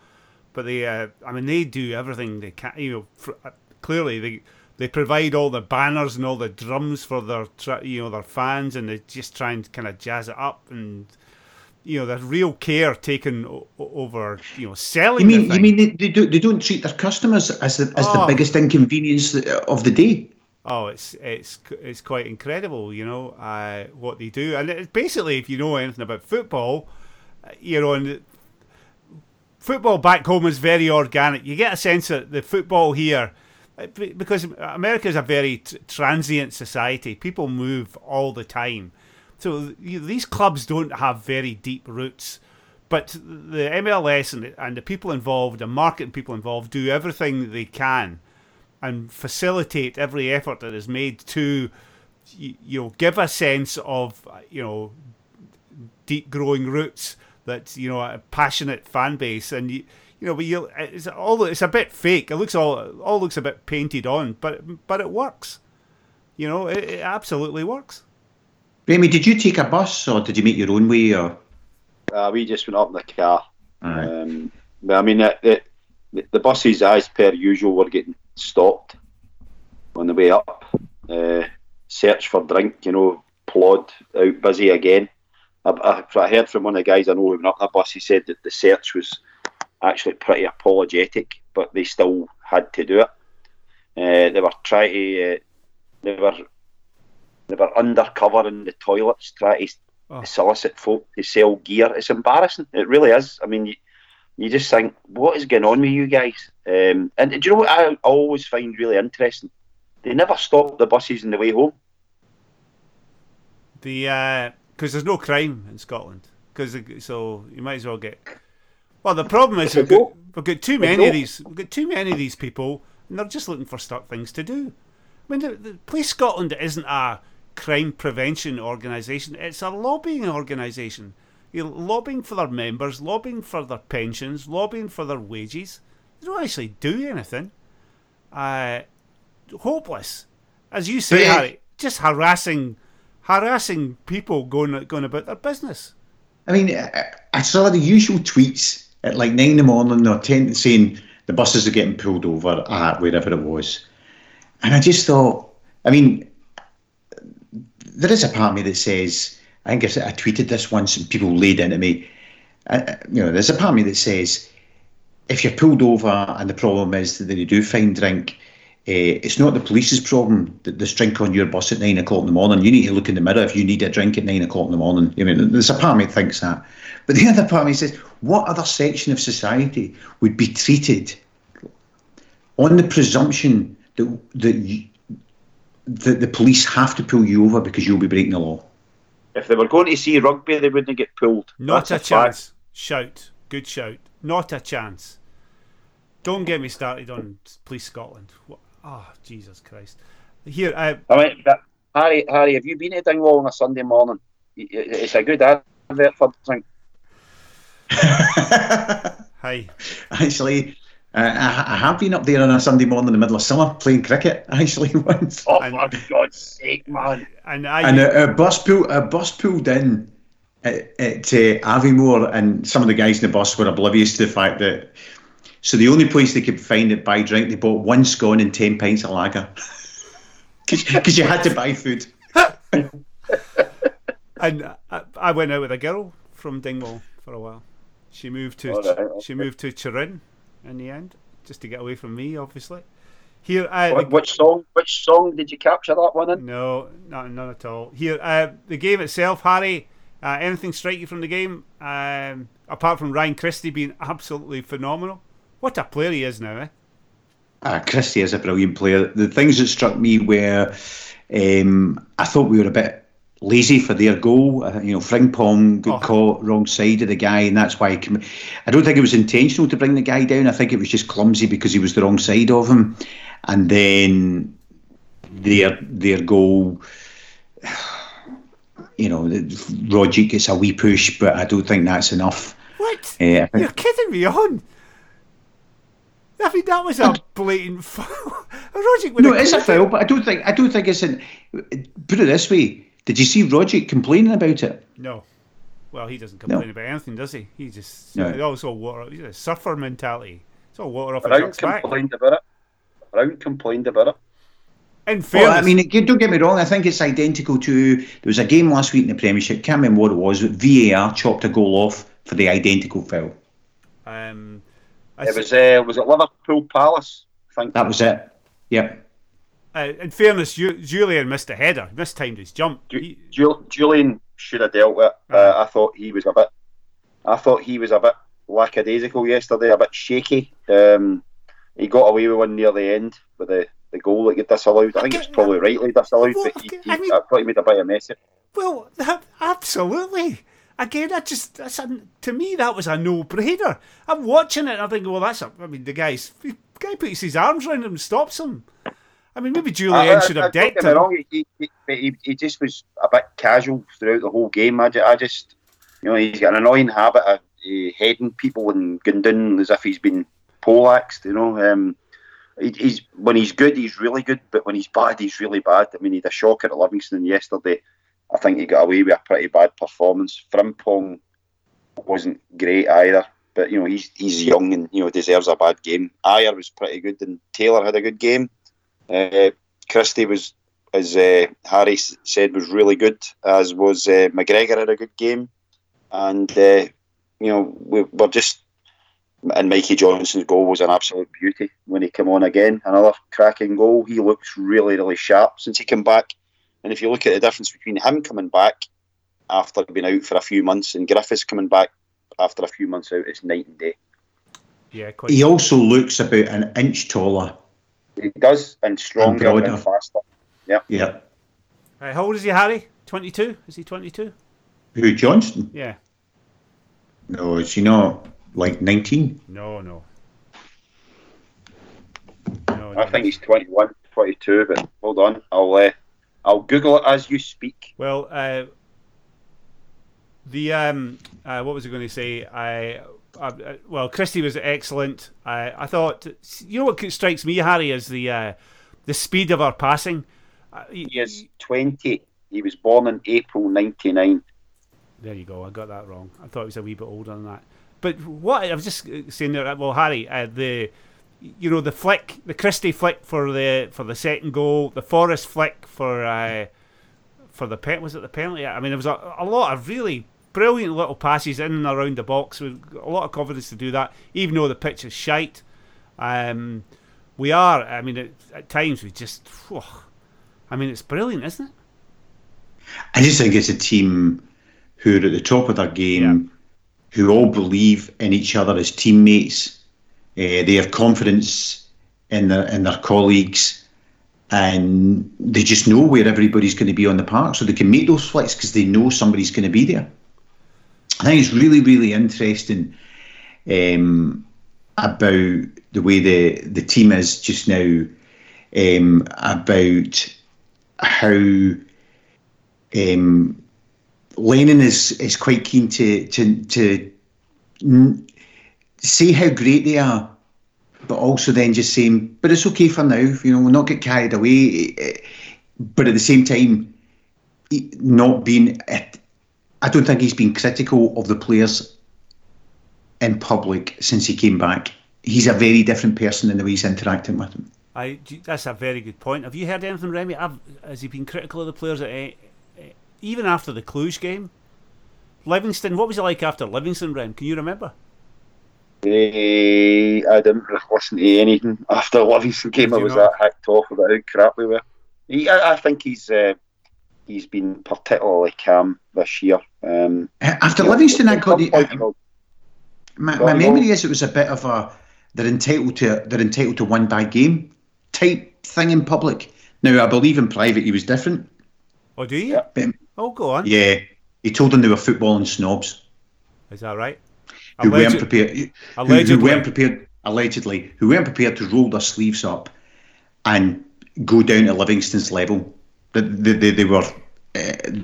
but they, uh, I mean, they do everything they can. You know, for, uh, clearly they they provide all the banners and all the drums for their, you know, their fans, and they just try and kind of jazz it up and. You know, there's real care taken o- over, you know, selling. You mean you mean they, they do they don't treat their customers as the as the Oh. biggest inconvenience of the day? Oh, it's it's it's quite incredible, you know, uh, what they do, and it's basically, if you know anything about football, uh, you know, and football back home is very organic. You get a sense that the football here, uh, because America is a very t- transient society, people move all the time, so you these clubs don't have very deep roots. But the MLS and the, and the people involved, the marketing people involved, do everything they can and facilitate every effort that is made to you know give a sense of you know deep growing roots that you know a passionate fan base. And you you know but you it's all it's a bit fake. It looks all all looks a bit painted on but but it works. You know it, it absolutely works Remy, did you take a bus or did you make your own way? Or Uh, we just went up in the car. Aye. Um, but I mean, the, the, the buses, as per usual, were getting stopped on the way up. Uh, search for drink, you know, plod out busy again. I, I, I heard from one of the guys I know who went up the bus. He said that the search was actually pretty apologetic, but they still had to do it. Uh, they were trying to, uh, they were, they were undercover in the toilets, trying to Oh. solicit folk to sell gear. It's embarrassing. It really is. I mean, you, you just think, what is going on with you guys? Um, and do you know what I always find really interesting? They never stop the buses on the way home. the because there's no crime in Scotland because so you might as well get well the problem is we've got, we've got too many of these we've got too many of these people and they're just looking for stuff things to do I mean the, the Police Scotland isn't a crime prevention organisation it's a lobbying organisation you're lobbying for their members lobbying for their pensions lobbying for their wages. They don't actually do anything. Uh, hopeless. As you say But, uh, Harry just harassing harassing people going going about their business. I mean, I, I saw the usual tweets at like nine in the morning or ten saying the buses are getting pulled over at wherever it was, and I just thought, I mean, there is a part of me that says, I think I, I tweeted this once and people laid into me, uh, you know, there's a part of me that says, if you're pulled over and the problem is that you do find drink, uh, it's not the police's problem that there's drink on your bus at nine o'clock in the morning. You need to look in the mirror if you need a drink at nine o'clock in the morning. I mean, there's a part of me that thinks that. But the other part of me says, what other section of society would be treated on the presumption that, that, you, that the police have to pull you over because you'll be breaking the law? If they were going to see rugby, they wouldn't get pulled. Not That's a fact. chance. Shout. Good shout. Not a chance. Don't get me started on Police Scotland. What? Oh, Jesus Christ. Here, uh, I mean, but Harry, Harry, have you been to Dingwall on a Sunday morning? Y- y- It's a good advert for drink. hi. Actually, uh, I, I have been up there on a Sunday morning in the middle of summer playing cricket, actually, once. Oh, And- for God's sake, man. And I, And a, a bus pulled a bus pulled in at, at uh, Aviemore, and some of the guys in the bus were oblivious to the fact that. So the only place they could find it buy drink, they bought one scone and ten pints of lager, because you had to buy food. and I, I, went out with a girl from Dingwall for a while. She moved to right, she moved to Turin in the end, just to get away from me, obviously. Here, uh, what, which song? Which song did you capture that one in? No, not none at all. Here, uh, the game itself, Harry. Uh, anything strike you from the game? Um, apart from Ryan Christie being absolutely phenomenal. What a player he is now, eh? Uh, Christie is a brilliant player. The things that struck me were um, I thought we were a bit lazy for their goal. Uh, you know, Frimpong got oh. caught wrong side of the guy, and that's why com- I don't think it was intentional to bring the guy down. I think it was just clumsy because he was the wrong side of him, and then their their goal. You know, Rogic gets a wee push, but I don't think that's enough. What? Uh, You're kidding me on. I mean, that was a blatant foul. no, it's a foul, but I don't think I don't think it's an. Put it this way: Did you see Rogic complaining about it? No. Well, he doesn't complain no. about anything, does he? He just no. It's also water. He's a surfer mentality. It's all water off Brown his complained back. about it. Brown complained about it. In fairness, well, I mean, don't get me wrong. I think it's identical to there was a game last week in the Premiership. Can't remember what it was. But VAR chopped a goal off for the identical foul. Um, it was uh, was it Liverpool Palace? I think that was it. Yep. Uh, in fairness, Jullien missed a header. Mistimed his jump. Ju- Ju- Jullien should have dealt with. It. Uh, I thought he was a bit. I thought he was a bit lackadaisical yesterday, a bit shaky. Um, he got away with one near the end with the, the goal that get disallowed. I think it's probably rightly disallowed, but he, he, I, mean, I thought he made a bit of a mess of it. Well, absolutely again, I just that's a, to me that was a no-brainer. I'm watching it and I think, well, that's a. I mean, the guy's the guy puts his arms around him and stops him. I mean, maybe Jullien should have decked him. Wrong, he, he, he, just was a bit casual throughout the whole game. I, I just, you know, he's got an annoying habit of uh, heading people and going down as if he's been poleaxed. You know, um, he, he's when he's good, he's really good, but when he's bad, he's really bad. I mean, he had a shocker at Livingston yesterday. I think he got away with a pretty bad performance. Frimpong wasn't great either, but you know he's he's young and you know deserves a bad game. Ajer was pretty good, and Taylor had a good game. Uh, Christie was, as uh, Harry said, was really good. As was uh, McGregor had a good game, and uh, you know we, we're just. And Mikey Johnston's goal was an absolute beauty when he came on again. Another cracking goal. He looks really, really sharp since he came back and if you look at the difference between him coming back after being out for a few months and Griffiths coming back after a few months out, it's night and day. Yeah, he also looks about an inch taller. He does, and stronger and, and faster. Yeah. Yeah. Right, how old is he, Harry? 22? Is he 22? Who, Johnston? Yeah. No, is he not like 19? No, no. no I think he's 21, 22, but hold on. I'll uh, I'll Google it as you speak. Well, uh, the um, uh, what was I going to say? I uh, well, Christie was excellent. I I thought you know what strikes me, Harry, is the uh, the speed of our passing. Uh, he, he is twenty. He was born in April '99. There you go. I got that wrong. I thought he was a wee bit older than that. But what I was just saying there. Well, Harry, uh, the you know the flick, the Christie flick for the for the second goal, the Forrest flick for uh, for the pen was it the penalty? I mean, there was a, a lot of really brilliant little passes in and around the box with a lot of confidence to do that, even though the pitch is shite. Um, we are. I mean, it, at times we just. Whew, I mean, it's brilliant, isn't it? I just think it's a team who are at the top of their game, yeah. who all believe in each other as teammates uh, they have confidence in their in their colleagues, and they just know where everybody's going to be on the park, so they can make those flights because they know somebody's going to be there. I think it's really really interesting um, about the way the the team is just now, um, about how. Um, Lennon is is quite keen to to to say how great they are, but also then just saying, but it's okay for now, you know, we'll not get carried away. But at the same time, not being I don't think he's been critical of the players in public since he came back. He's a very different person in the way he's interacting with them. I, that's a very good point. Have you heard anything, Remy? Have, has he been critical of the players at, eh, even after the Cluj game? Livingston, what was it like after Livingston, Rem? Can you remember? Uh, I didn't listen to anything after Livingston game. I was not? that hacked off about how crap we were. He, I, I, think he's uh, he's been particularly calm this year. Um, after Livingston, I got the. Uh, my, my memory is it was a bit of a they're entitled to they're entitled to one bad game type thing in public. Now I believe in private he was different. Oh, do you? But, oh, go on. Yeah, he told them they were footballing snobs. Is that right? Who Alleged- weren't prepared? Allegedly. Who, who weren't prepared? Allegedly, who weren't prepared to roll their sleeves up and go down to Livingston's level. That they, they, they, were. Uh,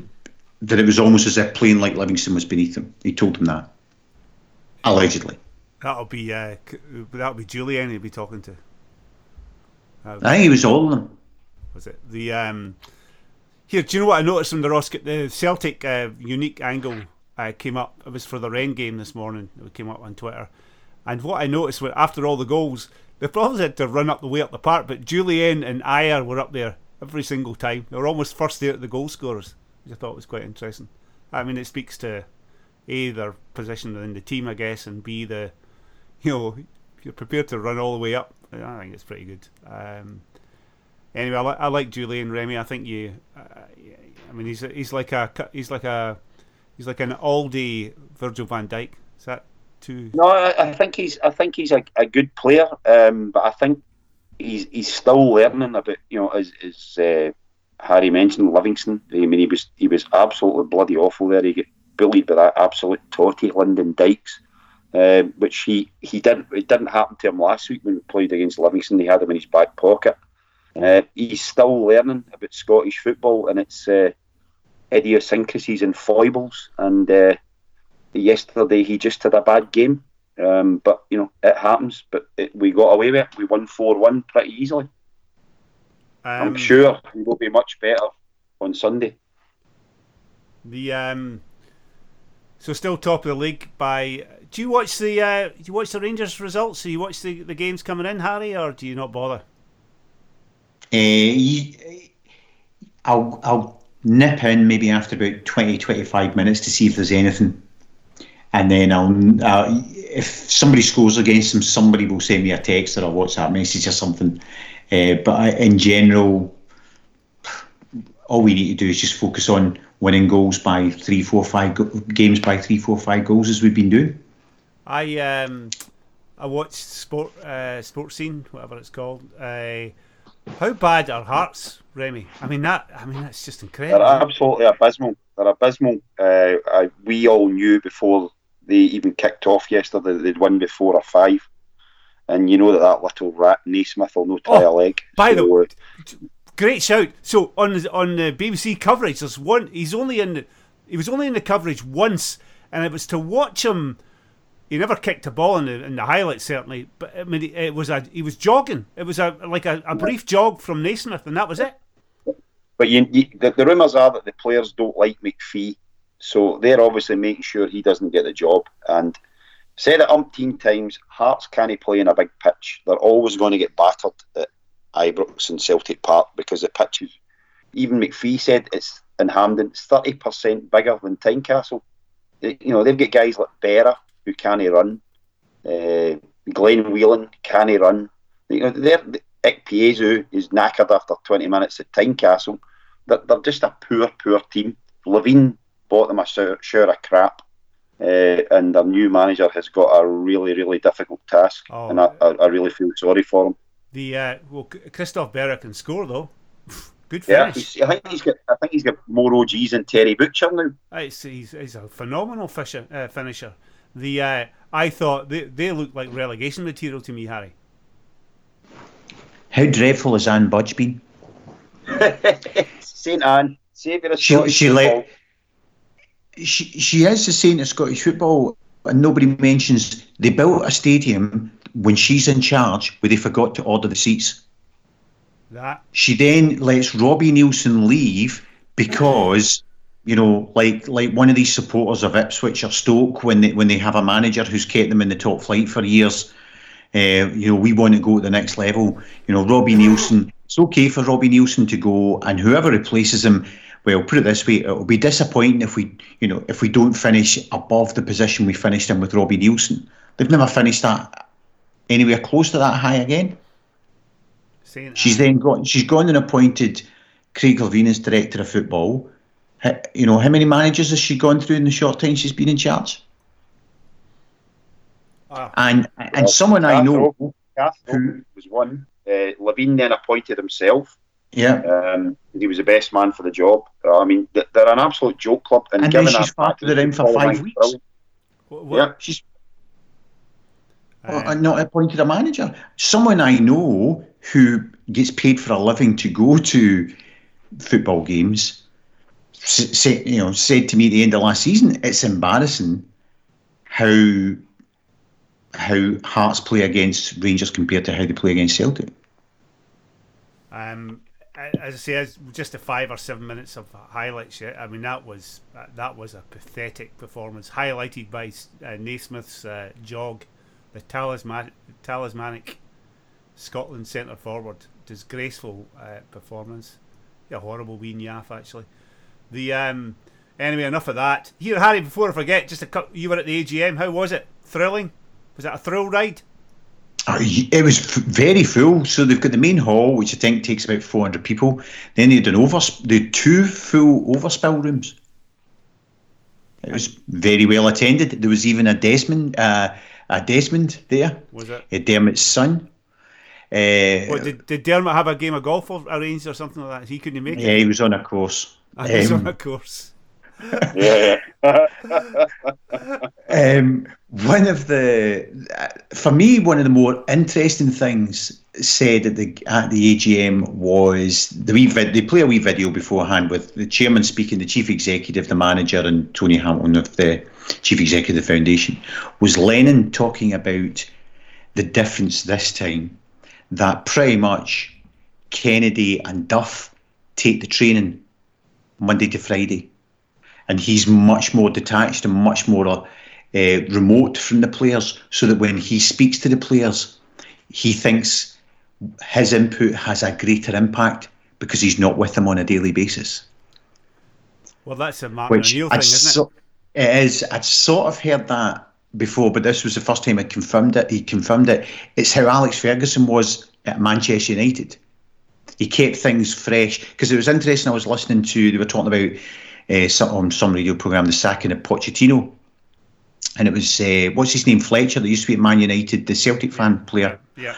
that it was almost as if playing like Livingston was beneath them. He told them that. Allegedly. That'll be uh, that'll be Jullien he'll be talking to. I think he was all of them. Was it the um? Here, do you know what I noticed from the Roscoe, the Celtic uh, unique angle uh, came up? It was for the Rennes game this morning. It came up on Twitter, and what I noticed was after all the goals, they probably had to run up the way up the park, but Jullien and Ajer were up there every single time. They were almost first there at the goal scorers, which I thought was quite interesting. I mean, it speaks to a their position within the team, I guess, and b the you know if you're prepared to run all the way up. I think it's pretty good. Um, anyway, I, li- I like Jullien Remy. I think you. Uh, I mean, he's he's like a he's like a he's like an Aldi Virgil Van Dijk. Is that too? No, I, I think he's I think he's a, a good player, um, but I think he's he's still learning about you know as as uh, Harry mentioned Livingston. I mean, he was he was absolutely bloody awful there. He got bullied by that absolute totty Lyndon Dykes. Uh, which he, he didn't it didn't happen to him last week when we played against Livingston. He had him in his back pocket. Uh, he's still learning about Scottish football and its uh, idiosyncrasies and foibles. And uh, yesterday he just had a bad game, um, but you know it happens. But it, we got away with it. We won four one pretty easily. Um, I'm sure we will be much better on Sunday. The um, so still top of the league by. Do you watch the uh, do you watch the Rangers results? Do you watch the, the games coming in, Harry, or do you not bother? Uh, I'll I'll nip in maybe after about 20, 25 minutes to see if there's anything, and then I'll uh, if somebody scores against them, somebody will send me a text or a WhatsApp message or something. Uh, but in general, all we need to do is just focus on winning goals by three, four, five go- games by three, four, five goals as we've been doing. I um, I watched sport uh, sports scene, whatever it's called. Uh, how bad are Hearts, Remy? I mean that. I mean that's just incredible. They're absolutely abysmal. They're abysmal. Uh, I, we all knew before they even kicked off yesterday they'd won before a five, and you know that that little rat Naismith will no tie oh, a leg. By so, the way, Great shout. So on the, on the BBC coverage, there's one. He's only in. The, he was only in the coverage once, and it was to watch him. He never kicked a ball in the, in the highlights, certainly. But I mean, it was a he was jogging. It was a like a, a brief jog from Naismith, and that was it. But you, you, the, the rumours are that the players don't like MacPhee, so they're obviously making sure he doesn't get the job. And said it umpteen times, Hearts can't play in a big pitch. They're always going to get battered at Ibrox and Celtic Park because the pitch is, even MacPhee said it's in Hampden, it's 30% bigger than Tynecastle. You know, they've got guys like Berra who can't run, uh, Glenn Whelan can't run. You know, they're, Ikpeazu is knackered after 20 minutes at Tynecastle. They're, they're just a poor, poor team. Levein bought them a sure, sure of crap. Uh, and their new manager has got a really, really difficult task, oh, and I, I, I, really feel sorry for him. The uh, well, Christophe Berra can score though. Good finish. Yeah, I think he's got. I think he's got more OGs than Terry Butcher now. It's, he's, he's a phenomenal fisher, uh, finisher. The uh, I thought they they looked like relegation material to me, Harry. How dreadful has Anne Budge been? Saint Anne, saviour of she, she, let, she she is the saint of Scottish football, and nobody mentions they built a stadium when she's in charge where they forgot to order the seats. That. She then lets Robbie Neilson leave because you know, like like one of these supporters of Ipswich or Stoke when they when they have a manager who's kept them in the top flight for years. Uh, you know, we want to go to the next level. You know, Robbie Neilson. It's okay for Robbie Neilson to go, and whoever replaces him. Well, put it this way: it'll be disappointing if we, you know, if we don't finish above the position we finished in with Robbie Neilson. They've never finished that anywhere close to that high again. She's then got she's gone and appointed Craig Levein as director of football. You know, how many managers has she gone through in the short time she's been in charge? Wow. And and well, someone I know who was one. Uh, Levein then appointed himself. Yeah, um, he was the best man for the job. Uh, I mean, they're an absolute joke club. And, and then she's farted around for five weeks. What, what? Yeah, she's uh, not appointed a manager. Someone I know who gets paid for a living to go to football games said, you know, said to me at the end of last season, it's embarrassing how how Hearts play against Rangers compared to how they play against Celtic. Um, as I say, just a five or seven minutes of highlights. I mean, that was that was a pathetic performance, highlighted by uh, Naismith's uh, jog, the talisman, talismanic Scotland centre forward. Disgraceful uh, performance. A horrible wee yaff, actually. The um, anyway, enough of that. Here, Harry. Before I forget, just a cut. You were at the AGM. How was it? Thrilling. Was that a thrill ride? Uh, it was very full. So they've got the main hall, which I think takes about 400 people. Then they had an over, they had two full overspill rooms. It was very well attended. There was even a Desmond, uh, a Desmond there. Was it? A Dermot's son. Uh, what, did, did Dermot have a game of golf arranged or something like that? He couldn't make it. Yeah, he was on a course. Ah, um, on a course. Yeah. um, one of the, for me, one of the more interesting things said at the at the AGM was the wee vid, they play a wee video beforehand with the chairman speaking, the chief executive, the manager, and Tony Hamilton of the chief executive of the foundation. Was Lennon talking about the difference this time that pretty much Kennedy and Duff take the training Monday to Friday, and he's much more detached and much more uh, remote from the players, so that when he speaks to the players, he thinks his input has a greater impact because he's not with them on a daily basis. Well, that's a Martin O'Neill thing, isn't it? It is. I'd sort of heard that before, but this was the first time I confirmed it. He confirmed it. It's how Alex Ferguson was at Manchester United. He kept things fresh because it was interesting. I was listening to they were talking about uh, some, on some radio program the sacking of Pochettino, and it was uh, what's his name Fletcher that used to be at Man United, the Celtic fan player. Yeah,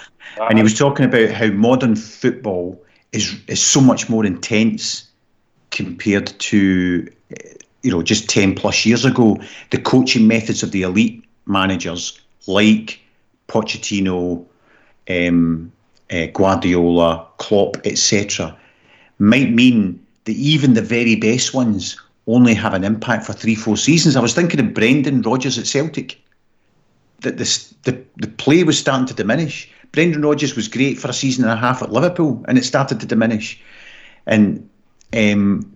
and he was talking about how modern football is is so much more intense compared to you know just ten plus years ago. The coaching methods of the elite managers like Pochettino, um, uh, Guardiola, Klopp, etc., might mean that even the very best ones only have an impact for three, four seasons. I was thinking of Brendan Rodgers at Celtic. That this, the the play was starting to diminish. Brendan Rodgers was great for a season and a half at Liverpool, and it started to diminish. And um,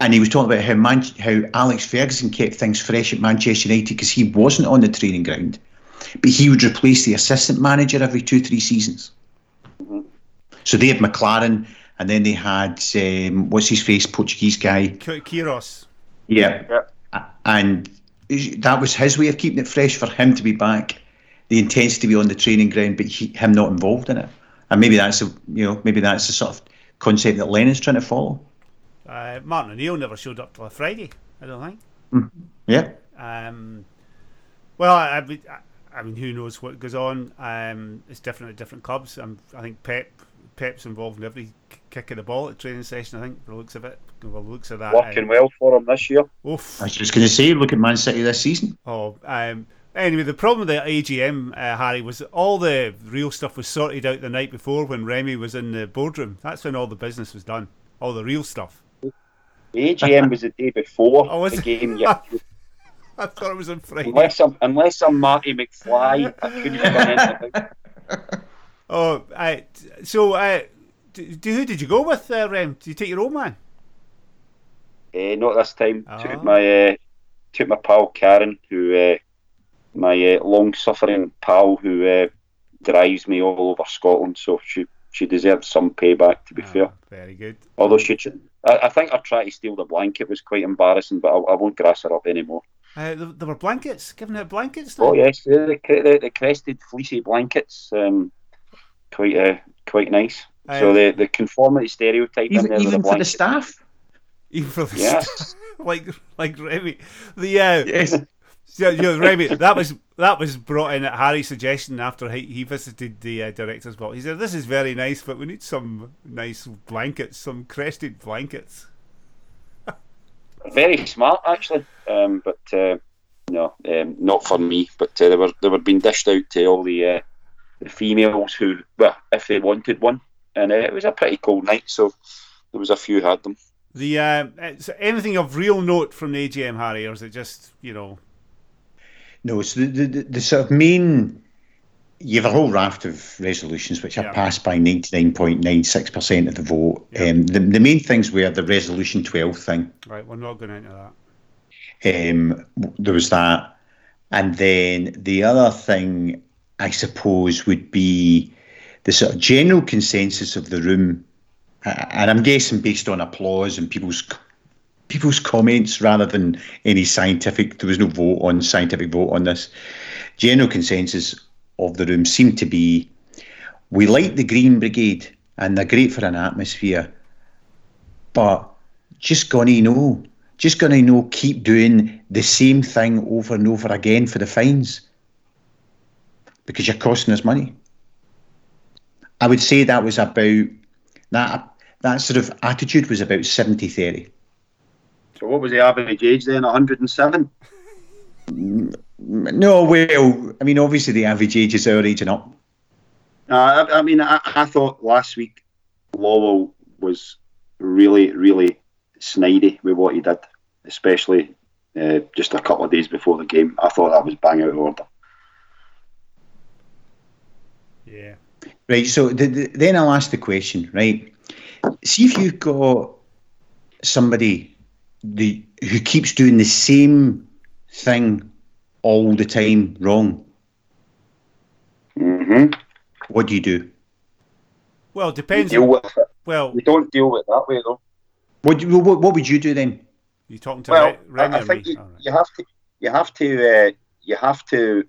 and he was talking about how Man- how Alex Ferguson kept things fresh at Manchester United because he wasn't on the training ground, but he would replace the assistant manager every two, three seasons. So they had McClaren, and then they had um, what's his face, Portuguese guy, Queiroz. Yeah. yeah, and that was his way of keeping it fresh for him to be back. The intensity to be on the training ground, but he, him not involved in it. And maybe that's a you know maybe that's the sort of concept that Lennon's trying to follow. Uh, Martin O'Neill never showed up till a Friday. I don't think. Mm. Yeah. Um, well, I, I, I, mean, who knows what goes on? Um, it's different at different clubs. Um, I think Pep Pep's involved in every kick of the ball at training session. I think the looks of it, the looks of that, working um, well for him this year. Oof. I was just going to say, look at Man City this season. Oh, um, anyway, the problem with the AGM, uh, Harry, was all the real stuff was sorted out the night before when Remy was in the boardroom. That's when all the business was done, all the real stuff. The AGM was the day before oh, the game. Yeah. I thought it was on Friday. Unless I'm, unless I'm Marty McFly, I couldn't have done anything. Oh, uh, so uh, do, who did you go with, uh, Rem? Did you take your old man? Uh, not this time. Ah. Took my uh, took my pal Karen, who uh, my uh, long suffering pal who uh, drives me all over Scotland. So she she deserved some payback. To be Ah, fair, Very good. although she, I, I think her try to steal the blanket was quite embarrassing, but I, I won't grass her up anymore. Uh, there, were blankets, giving out blankets. Now. Oh yes, the, the, the, the crested fleecy blankets, um, quite uh, quite nice. So Uh, the the conformity stereotype in Even, there even the for the staff. Even for the Yes. like like Remy. The uh, Yes. yeah, yeah, Remy. That was that was brought in at Harry's suggestion after he, he visited the uh, director's vault. He said, "This is very nice, but we need some nice blankets, some crested blankets." Very smart, actually. Um, but uh, no, um, not for me. But uh, they were they were being dished out to all the uh, the females who, well, if they wanted one, and uh, it was a pretty cold night, so there was a few had them. The uh, is anything of real note from the AGM, Harry, or is it just you know? No, so the, the, the, the sort of main, you have a whole raft of resolutions which Yeah. are passed by 99.96% of the vote. Yeah. Um, the, the main things were the Resolution 12 thing. Right, we're not going into that. Um, there was that. And then the other thing, I suppose, would be the sort of general consensus of the room. And I'm guessing based on applause and people's people's comments rather than any scientific. There was no vote on scientific vote on this. General consensus of the room seemed to be: we like the Green Brigade and they're great for an atmosphere, but just gonna know, just gonna know, keep doing the same thing over and over again for the fines because you're costing us money. I would say that was about that that sort of attitude was about 70 30. So what was the average age then? 107. No, well, I mean, obviously the average age is our age and up. Uh, I, I mean, I, I thought last week Lawwell was really, really snidey with what he did, especially uh, just a couple of days before the game. I thought that was bang out of order. Yeah. Right, so the, the, then I'll ask the question, right? See if you've got somebody the, who keeps doing the same thing all the time wrong. hmm What do you do? Well, it You depends. deal with it. well, We don't deal with it that way though. What, do you- what, what would you do then? you talking to Well, Re- Remy I, I think you, All right. you have to, you have to, uh, you have to,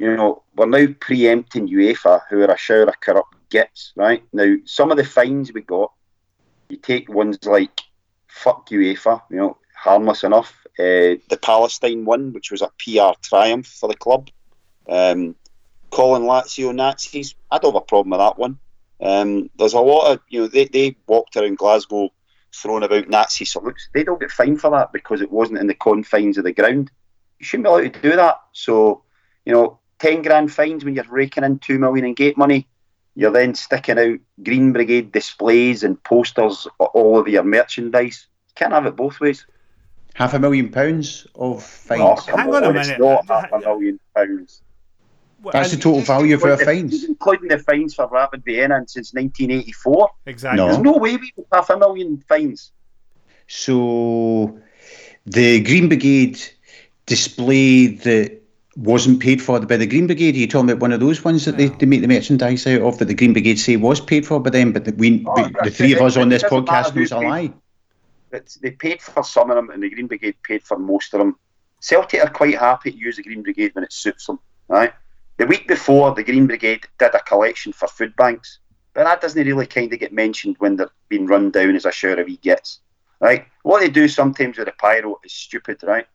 you know, we're now preempting UEFA, who are a shower of corrupt gits, right? Now, some of the fines we got, you take ones like fuck UEFA, you know, harmless enough. Uh, the Palestine one, which was a PR triumph for the club. Um, calling Lazio Nazis, I don't have a problem with that one. Um, there's a lot of, you know, they, they walked around Glasgow throwing about Nazi salutes. They don't get fined for that because it wasn't in the confines of the ground. You shouldn't be allowed to do that. So, you know, 10 grand fines when you're raking in 2 million in gate money. You're then sticking out Green Brigade displays and posters all over your merchandise. You can't have it both ways. Half a million pounds of fines. Oh, come Hang on a It's minute. not half a million pounds. Well, That's the total value of our fines. Including the fines for Rapid Vienna since 1984. Exactly. No. There's no way we have half a million fines. So the Green Brigade display that wasn't paid for by the Green Brigade, are you talking about one of those ones that they, they make the merchandise out of that the Green Brigade say was paid for by them, but that we, Oh, but the three of us on this It podcast knows a lie. It's, they paid for some of them, and the Green Brigade paid for most of them. Celtic are quite happy to use the Green Brigade when it suits them. Right? The week before, the Green Brigade did a collection for food banks, but that doesn't really kind of get mentioned when they're being run down as a share of e-gets. Right? What they do sometimes with the pyro is stupid. Right?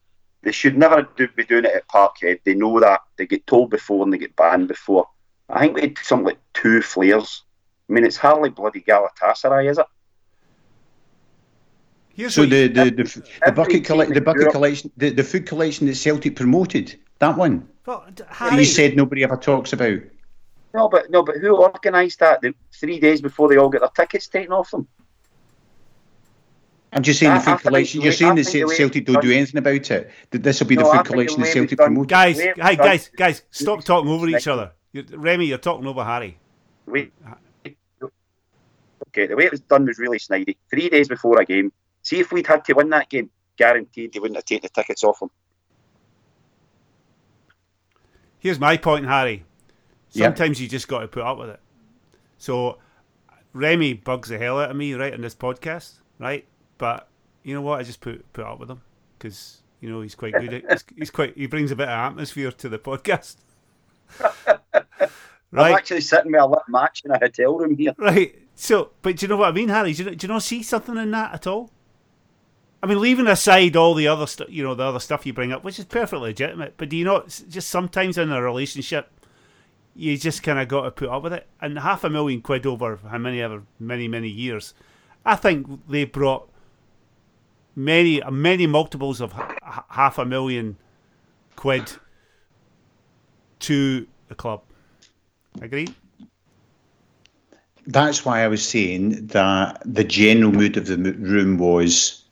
They should never do, be doing it at Parkhead. They know that. They get told before and they get banned before. I think we had something like two flares. I mean, it's hardly bloody Galatasaray, is it? Here's So what the the, the, the bucket team colle- the bucket collection the, the food collection that Celtic promoted that one well, Harry, you said nobody ever talks about. No, but no, but who organised that? The three days before they all get their tickets taken off them. I'm just saying I- the food collection. You're saying that the Celtic it's don't do anything about it. That this will be No, the I food think the collection that Celtic it's done- promoted. guys, Wait, hey, guys. guys, guys, stop talking over each other. You're, Remy, you're talking over Harry. Wait. Okay, the way it was done was really snidey. Three days before a game. See if we'd had to win that game. guaranteed they wouldn't have taken the tickets off him. Here's my point, Harry. Yeah. Sometimes you just got to put up with it. So Remy bugs the hell out of me, right, on this podcast, right? But you know what? I just put put up with him because you know he's quite good. At, he's, he's quite. He brings a bit of atmosphere to the podcast. I'm actually sitting with a lit match in a hotel room here. right. So, but do you know what I mean, Harry? Do you, do you not see something in that at all? I mean, leaving aside all the other stuff, you know, the other stuff you bring up, which is perfectly legitimate, but do you not just sometimes in a relationship, you just kind of got to put up with it? And half a million quid over how many ever many many years, I think they brought many many multiples of h- half a million quid to the club. Agree? That's why I was saying that the general mood of the room was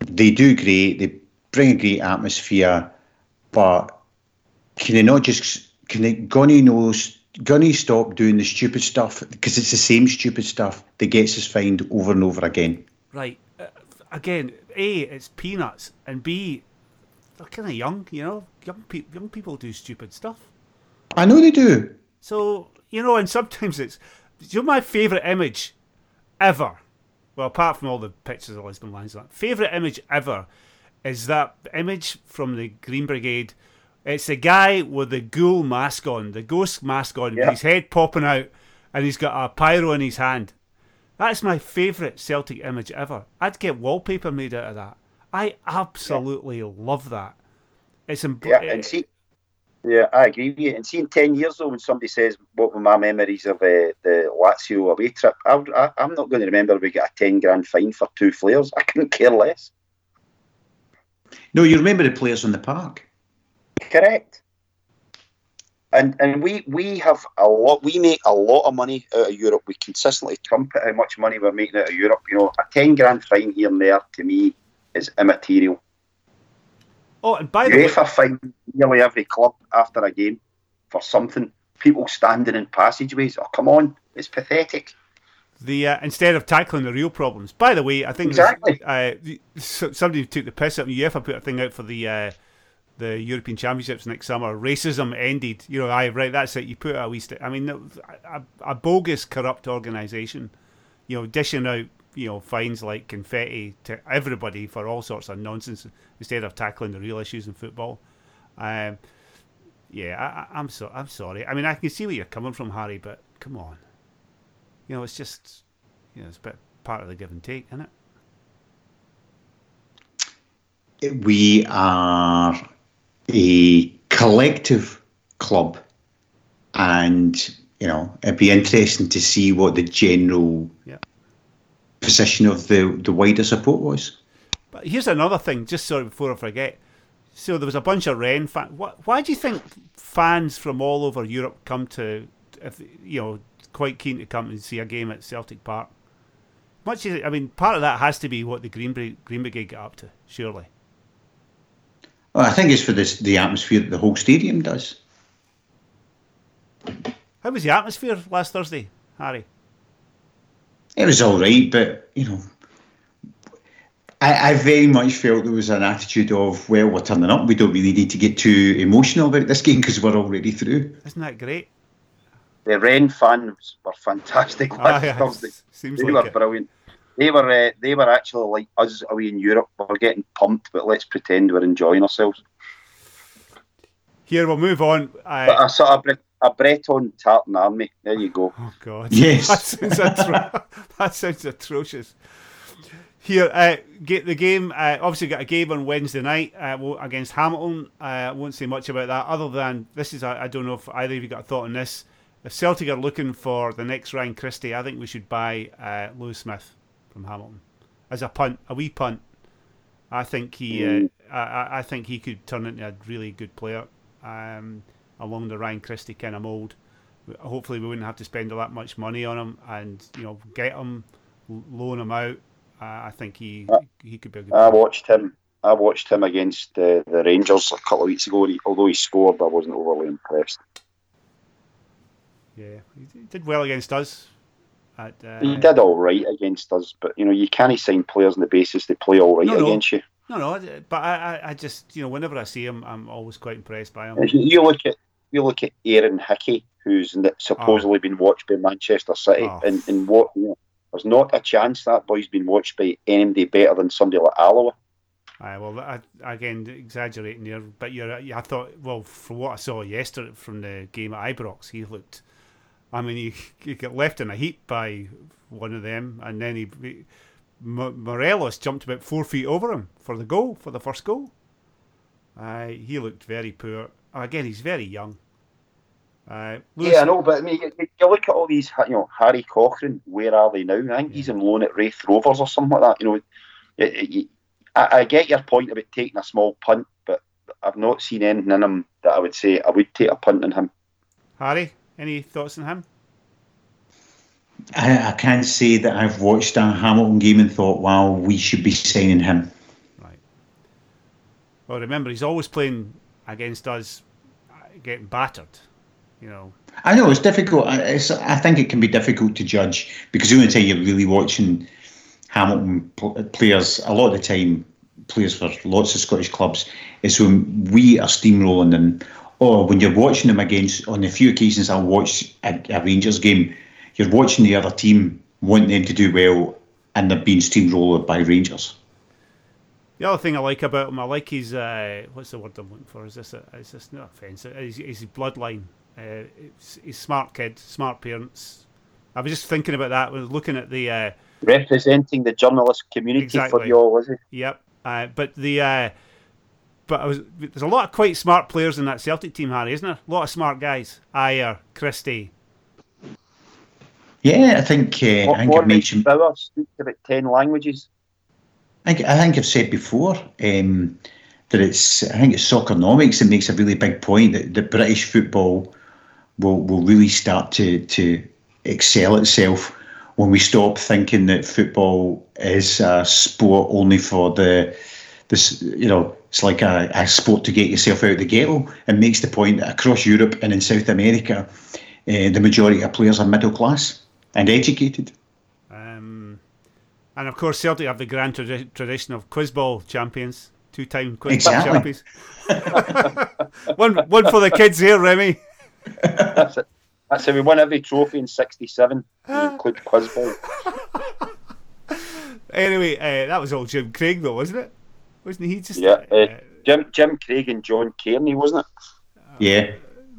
they do great, they bring a great atmosphere, but can they not just can they Gunny knows Gunny stop doing the stupid stuff because it's the same stupid stuff that gets us fined over and over again. Right. Uh, again, A, it's peanuts, and B, they're kind of young, you know? Young, pe- young people do stupid stuff. I know they do. So, you know, and sometimes it's. You know, my favourite image ever, well, apart from all the pictures of Lisbon Lions, that favourite image ever is that image from the Green Brigade. It's a guy with the ghoul mask on, the ghost mask on, Yeah. his head popping out, and he's got a pyro in his hand. That's my favourite Celtic image ever. I'd get wallpaper made out of that. I absolutely love that. It's em- Yeah, and see, yeah, I agree with you. And see, in ten years though, when somebody says what were my memories of uh, the Lazio away trip, I, I, I'm not going to remember we got a ten grand fine for two flares. I couldn't care less. No, you remember the players on the park. Correct. And and we we have a lot. We make a lot of money out of Europe. We consistently trumpet how much money we're making out of Europe. You know, a ten grand fine here and there to me is immaterial. Oh, and by the way, UEFA fine nearly every club after a game for something. People standing in passageways. Oh, come on, it's pathetic. the uh, instead of tackling the real problems. By the way, I think Exactly. uh, somebody took the piss out. of me. UEFA put a thing out for the uh, the European Championships next summer. Racism ended. You know, I right. That's it. You put a wee. St- I mean, a, a bogus, corrupt organisation. You know, dishing out you know fines like confetti to everybody for all sorts of nonsense instead of tackling the real issues in football. Um, yeah, I, I'm so I'm sorry. I mean, I can see where you're coming from, Harry, but come on. You know, it's just you know, it's a bit part of the give and take, isn't it? We are a collective club, and you know it'd be interesting to see what the general Yeah. position of the the wider support was. But here's another thing, just sorry before I forget. So there was a bunch of Rennes fans. Why, why do you think fans from all over Europe come to, if you know, quite keen to come and see a game at Celtic Park? Much as I mean, part of that has to be what the Green Brigade, Green Brigade get up to, surely. Well, I think it's for this the atmosphere that the whole stadium does. How was the atmosphere last Thursday, Harry? It was all right, but you know, I, I very much felt there was an attitude of, well, we're turning up. We don't really need to get too emotional about this game because we're already through. Isn't that great? The Rennes fans were fantastic Ah, last yeah, Thursday. seems They like were it. brilliant. They were uh, they were actually like us away in Europe. We're getting pumped, but let's pretend we're enjoying ourselves. Here we'll move on. But Uh, a sort of Bre- a Breton tartan army. There you go. oh God! Yes. that sounds, atro- that sounds atrocious. Here, uh, get the game. Uh, obviously, got a game on Wednesday night uh, against Hamilton. Uh, I won't say much about that, other than this is. I I don't know if either of you got a thought on this. If Celtic are looking for the next Ryan Christie, I think we should buy uh, Lewis Smith from Hamilton as a punt, a wee punt. I think he, uh, I, I- I think he could turn into a really good player um, along the Ryan Christie kind of mould. Hopefully, we wouldn't have to spend all that much money on him, and you know, get him, loan him out. Uh, I think he he could be a good. I player. watched him. I watched him against uh, the Rangers a couple of weeks ago. He, although he scored, I wasn't overly impressed. Yeah, he did well against us. At, uh, he did all right against us, but you know you can't sign players on the basis they play all right No, no. against you. No, no, but I, I, just, you know, whenever I see him, I'm always quite impressed by him. You- look at you look at Aaron Hickey, who's supposedly been watched by Manchester City, Oh. and, and what you know, there's not a chance that boy's been watched by anybody better than somebody like Alloa. Aye, well, I, again, exaggerating there, but you're, I thought, well, from what I saw yesterday from the game at Ibrox, he looked. I mean, he, he got left in a heap by one of them, and then he, he M- Morelos jumped about four feet over him for the goal, for the first goal. Aye, he looked very poor. Again, he's very young. Uh, Yeah, I know, but I mean, you, you look at all these, you know, Harry Cochrane. Where are they now? I think he's on loan at Raith Rovers or something like that. You know, it- it- I, I get your point about taking a small punt, but I've not seen anything in him that I would say I would take a punt on him. Harry, any thoughts on him? I, I can't say that I've watched a Hamilton game and thought, wow, we should be signing him. Right. Well, remember, he's always playing against us, uh, getting battered. You know, I know it's difficult. I, it's, I think it can be difficult to judge because the only time you're really watching Hamilton players, a lot of the time, players for lots of Scottish clubs, is when we are steamrolling them. Or when you're watching them against, on a few occasions I'll watch a, a Rangers game, you're watching the other team, want them to do well, and they're being steamrolled by Rangers. the other thing I like about him, I like his uh, what's the word I'm looking for? Is this a, is this not offensive? Is his bloodline? Uh, it's, he's smart kid, smart parents. I was just thinking about that when looking at the. Uh, Representing the journalist community Exactly. for you all, is he? Yep. Uh, but the uh, but I was there's a lot of quite smart players in that Celtic team, Harry, isn't there? A lot of smart guys. Ajer, Christie. Yeah, I think uh, I think I Morgan mentioned. Bauer speaks about ten languages. I think, I think I've said before um, that it's I think it's Soccernomics that makes a really big point that, the British football will will really start to to excel itself when we stop thinking that football is a sport only for the this you know it's like a, a sport to get yourself out of the ghetto and makes the point that across Europe and in South America uh, the majority of players are middle class and educated. Um, and of course, Celtic have the grand tradi- tradition of quiz quizball champions, two-time quizball Exactly. champions. one, one for the kids here, Remy. That's it. That's how we won every trophy in '67, include Quizball. Anyway, uh, that was all Jim Craig, though, wasn't it? Wasn't he just? Yeah, uh, uh, Jim Jim Craig and John Kearney, wasn't it? Yeah.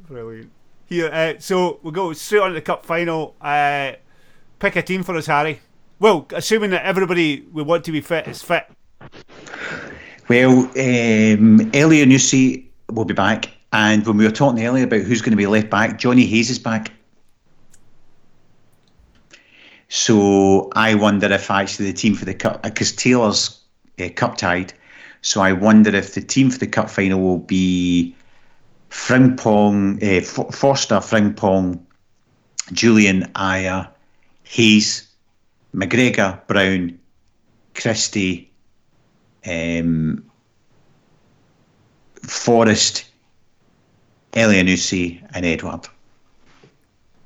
Brilliant. Here, uh, so we'll go straight on to the cup final. Uh, pick a team for us, Harry. Well, assuming that everybody we want to be fit is fit. Well, um, Elyounoussi will be back, and when we were talking earlier about who's going to be left back, Johnny Hayes is back. So I wonder if actually the team for the cup, because Taylor's uh, cup tied, so I wonder if the team for the cup final will be Frimpong, uh, F- Forster, Frimpong, Jullien Ajer, Hayes, McGregor, Brown, Christie, um, Forrest, Elyounoussi, and Edouard.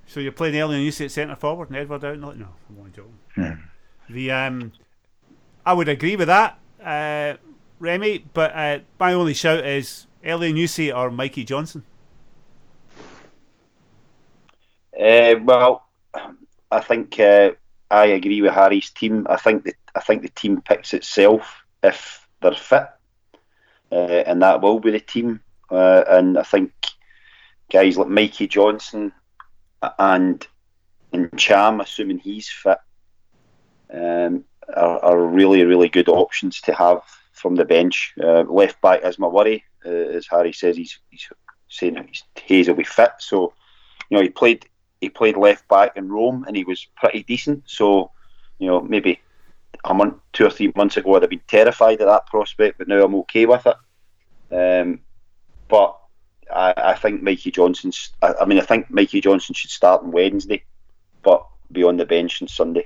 So you're playing Newsy at centre forward and Edouard out. No, no, I'm only joking. Yeah. The um, I would agree with that, uh, Remy. But uh, my only shout is Elyounoussi or Mikey Johnston. Uh, well, I think uh, I agree with Harry's team. I think that I think the team picks itself if they're fit, uh, and that will be the team. Uh, and I think guys like Mikey Johnston and and Ntcham, assuming he's fit, um, are, are really really good options to have from the bench. Uh, left back is my worry, uh, as Harry says. He's he's saying he's, Hayes will be fit, so you know he played he played left back in Rome and he was pretty decent. So, you know, maybe a month, two or three months ago, I'd have been terrified of that prospect, but now I'm okay with it. Um, but I, I think Mikey Johnston's. I, I mean, I think Mikey Johnston should start on Wednesday, but be on the bench on Sunday.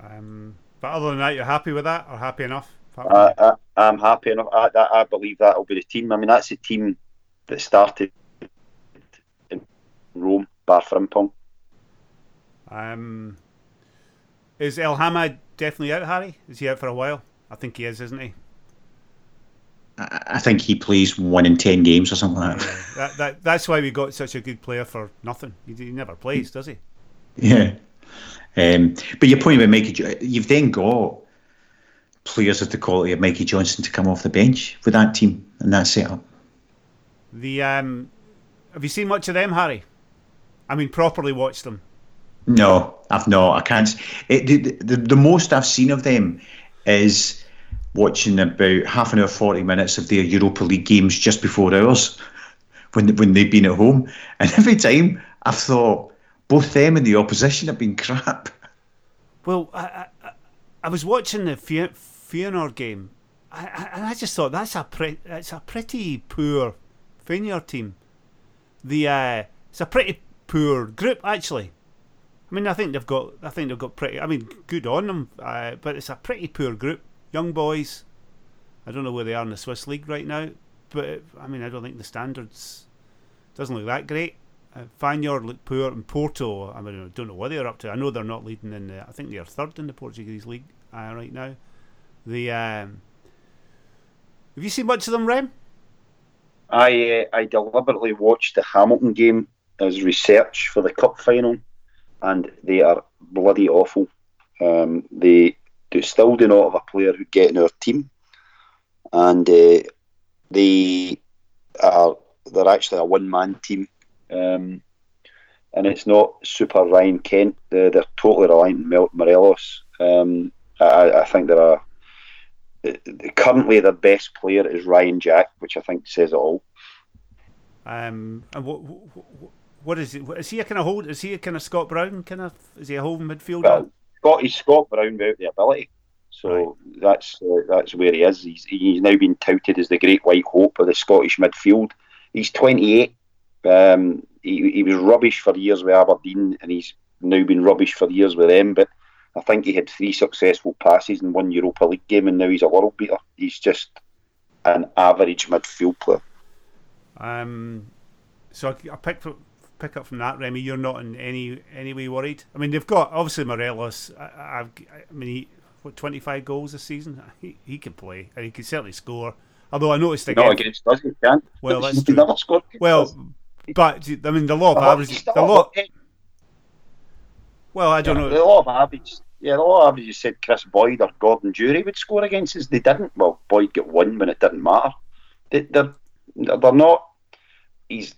Um, but other than that, you're happy with that or happy enough? I, I, I'm happy enough. I, I, I believe that will be the team. I mean, that's the team that started in Rome, bar Frimpong. Um, is Elhamed definitely out, Harry? Is he out for a while? I think he is, isn't he? I think he plays one in ten games or something like that. Yeah, that, that that's why we got such a good player for nothing. He, he never plays, does he? Yeah. Um, but your point about Mikey, you've then got players of the quality of Mikey Johnston to come off the bench with that team and that setup. The um, have you seen much of them, Harry? I mean, properly watched them. No, I've not. I can't. It, the, the, the most I've seen of them is watching about half an hour, forty minutes of their Europa League games just before ours, when when they've been at home, and every time I've thought both them and the opposition have been crap. Well, I I, I was watching the Feyenoord game, I, and I just thought that's a pre- it's a pretty poor Feyenoord team. The uh, it's a pretty poor group actually. I mean, I think they've got I think they've got pretty. I mean, good on them, uh, but it's a pretty poor group. Young boys. I don't know where they are in the Swiss league right now, but I mean, I don't think the standards doesn't look that great. Uh, Feyenoord look poor, and Porto. I mean, I don't know what they're up to. I know they're not leading in the. I think they're third in the Portuguese league uh, right now. The um, have you seen much of them, Rem? I uh, I deliberately watched the Hamilton game as research for the cup final, and they are bloody awful. Um, they do still do not have a player who get in our team, and uh, they are they're actually a one man team, um, and it's not Super Ryan Kent. They're, they're totally reliant on Morelos. Um, I, I think they're a currently their best player is Ryan Jack, which I think says it all. Um, and what, what, what is it? Is he a kind of hold? Is he a kind of Scott Brown kind of? Is he a holding midfielder? Well, Scott, he's Scott Brown without the ability. So right. that's uh, that's where he is. He's he's now been touted as the great white hope of the Scottish midfield. He's 28. Um, he, he was rubbish for years with Aberdeen, and he's now been rubbish for years with them. But I think he had three successful passes in one Europa League game, and now he's a world beater. He's just an average midfield player. Um, so I, I pick pick up from that, Remy. You're not in any any way worried. I mean, they've got obviously Morelos. I, I, I mean, he, what twenty five goals this season. He, he can play and he can certainly score. Although I noticed again, not against us, he can. Well, that's true. never scored. Well, but I mean, the law of averages. The law. Well, I don't yeah, know. The lot of averages. Yeah, the law of averages said Kris Boyd or Gordon Durie would score against us. They didn't. Well, Boyd got one when it didn't matter. They, they're they're not. He's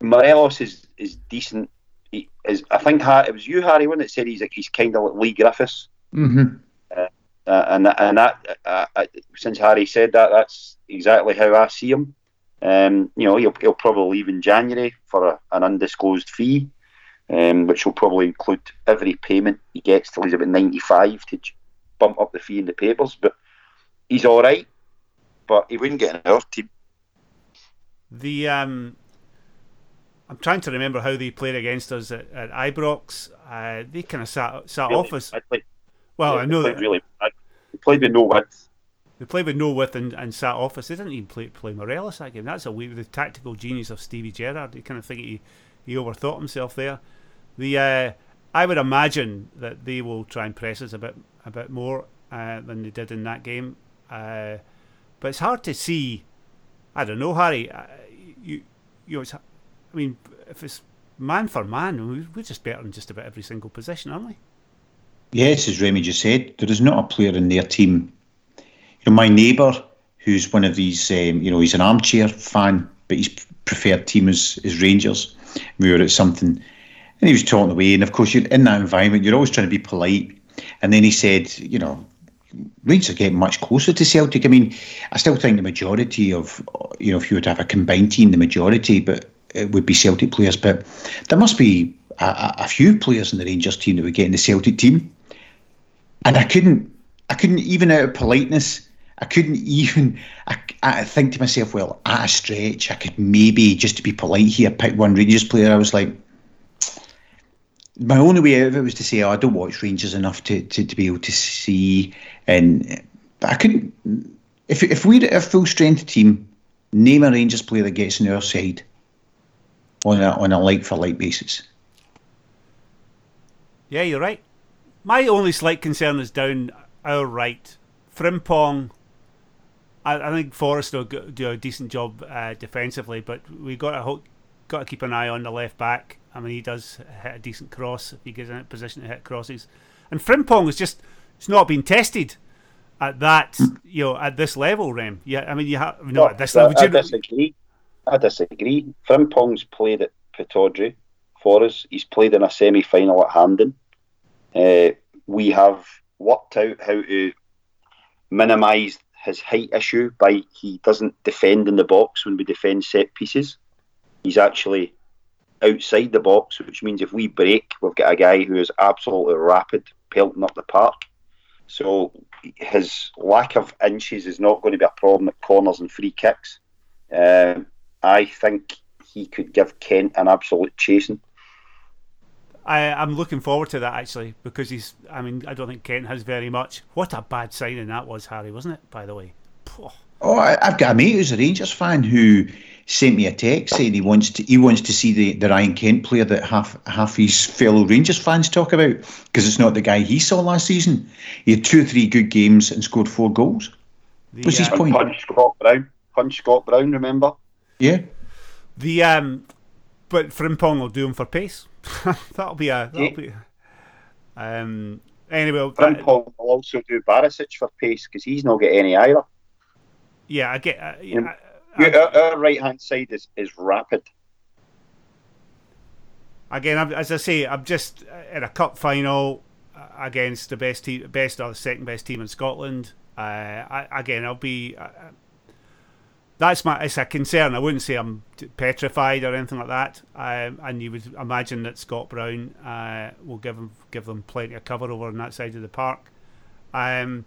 Morelos is is decent. He is. I think it was you, Harry, when it said he's he's kind of like Leigh Griffiths. Mm-hmm. Uh, uh, and and that uh, uh, since Harry said that, that's exactly how I see him. Um, you know, he'll, he'll probably leave in January for a, an undisclosed fee um, which will probably include every payment he gets till he's about 95 to bump up the fee in the papers. But he's all right, but he wouldn't get in our team. The um, I'm trying to remember how they played against us at, at Ibrox. Uh, they kind of sat sat really off us. Well, yeah, I know that really bad. They played with no width. They played with no width and, and sat off us. They didn't even play play Morelos that game. That's a weird, the tactical genius of Stevie Gerrard. You kind of think he he overthought himself there. The uh, I would imagine that they will try and press us a bit a bit more uh, than they did in that game. Uh, but it's hard to see. I don't know, Harry. Uh, you you know, it's, I mean, if it's man for man, we're just better in just about every single position, aren't we? Yes, as Remy just said, there is not a player in their team. You know, my neighbour, who's one of these, um, you know, he's an armchair fan, but his preferred team is, is Rangers. We were at something and he was talking away. And of course, you're in that environment, you're always trying to be polite. And then he said, you know, Rangers are getting much closer to Celtic. I mean, I still think the majority of, you know, if you to have a combined team, the majority, but it would be Celtic players. But there must be a, a few players in the Rangers team that would get in the Celtic team. And I couldn't, I couldn't even out of politeness, I couldn't even. I, I think to myself, well, at a stretch, I could maybe just to be polite here pick one Rangers player. I was like, my only way out of it was to say, oh, I don't watch Rangers enough to, to, to be able to see. And I couldn't. If if we're a full strength team, name a Rangers player that gets on our side on a on a like for like basis. Yeah, you're right. My only slight concern is down our right. Frimpong. I, I think Forrest will do a decent job uh, defensively, but we got to got to keep an eye on the left back. I mean, he does hit a decent cross if he gets in a position to hit crosses. And Frimpong is just it's not been tested at that you know at this level, Rem. Yeah, I mean you have no, at this level. I, I disagree. I disagree. Frimpong's played at Pittodrie for us. He's played in a semi final at Hampden. Uh, we have worked out how to minimise his height issue by he doesn't defend in the box when we defend set pieces. He's actually outside the box, which means if we break, we've got a guy who is absolutely rapid pelting up the park. So his lack of inches is not going to be a problem at corners and free kicks. Um, I think he could give Kent an absolute chasing. I, am looking forward to that actually because he's. I mean, I don't think Kent has very much. What a bad signing that was, Harry, wasn't it? By the way. Oh, I, have got a mate who's a Rangers fan who sent me a text saying he wants to he wants to see the, the Ryan Kent player that half half his fellow Rangers fans talk about because it's not the guy he saw last season. He had two or three good games and scored four goals. The, What's his uh, point? Punch Scott Brown. Punch Scott Brown. Remember? Yeah. The um, but Frimpong will do him for pace. that'll be a that'll yeah. be. Um. Anyway, Frimpong will also do Barisic for pace because he's not get any either. Yeah, I get. Uh, yeah, our, our right hand side is, is rapid. Again, as I say, I'm just in a cup final uh, against the best team, best or the second best team in Scotland. Uh, I, again, I'll be. Uh, that's my. It's a concern. I wouldn't say I'm petrified or anything like that. Um, and you would imagine that Scott Brown uh, will give them give them plenty of cover over on that side of the park. Um,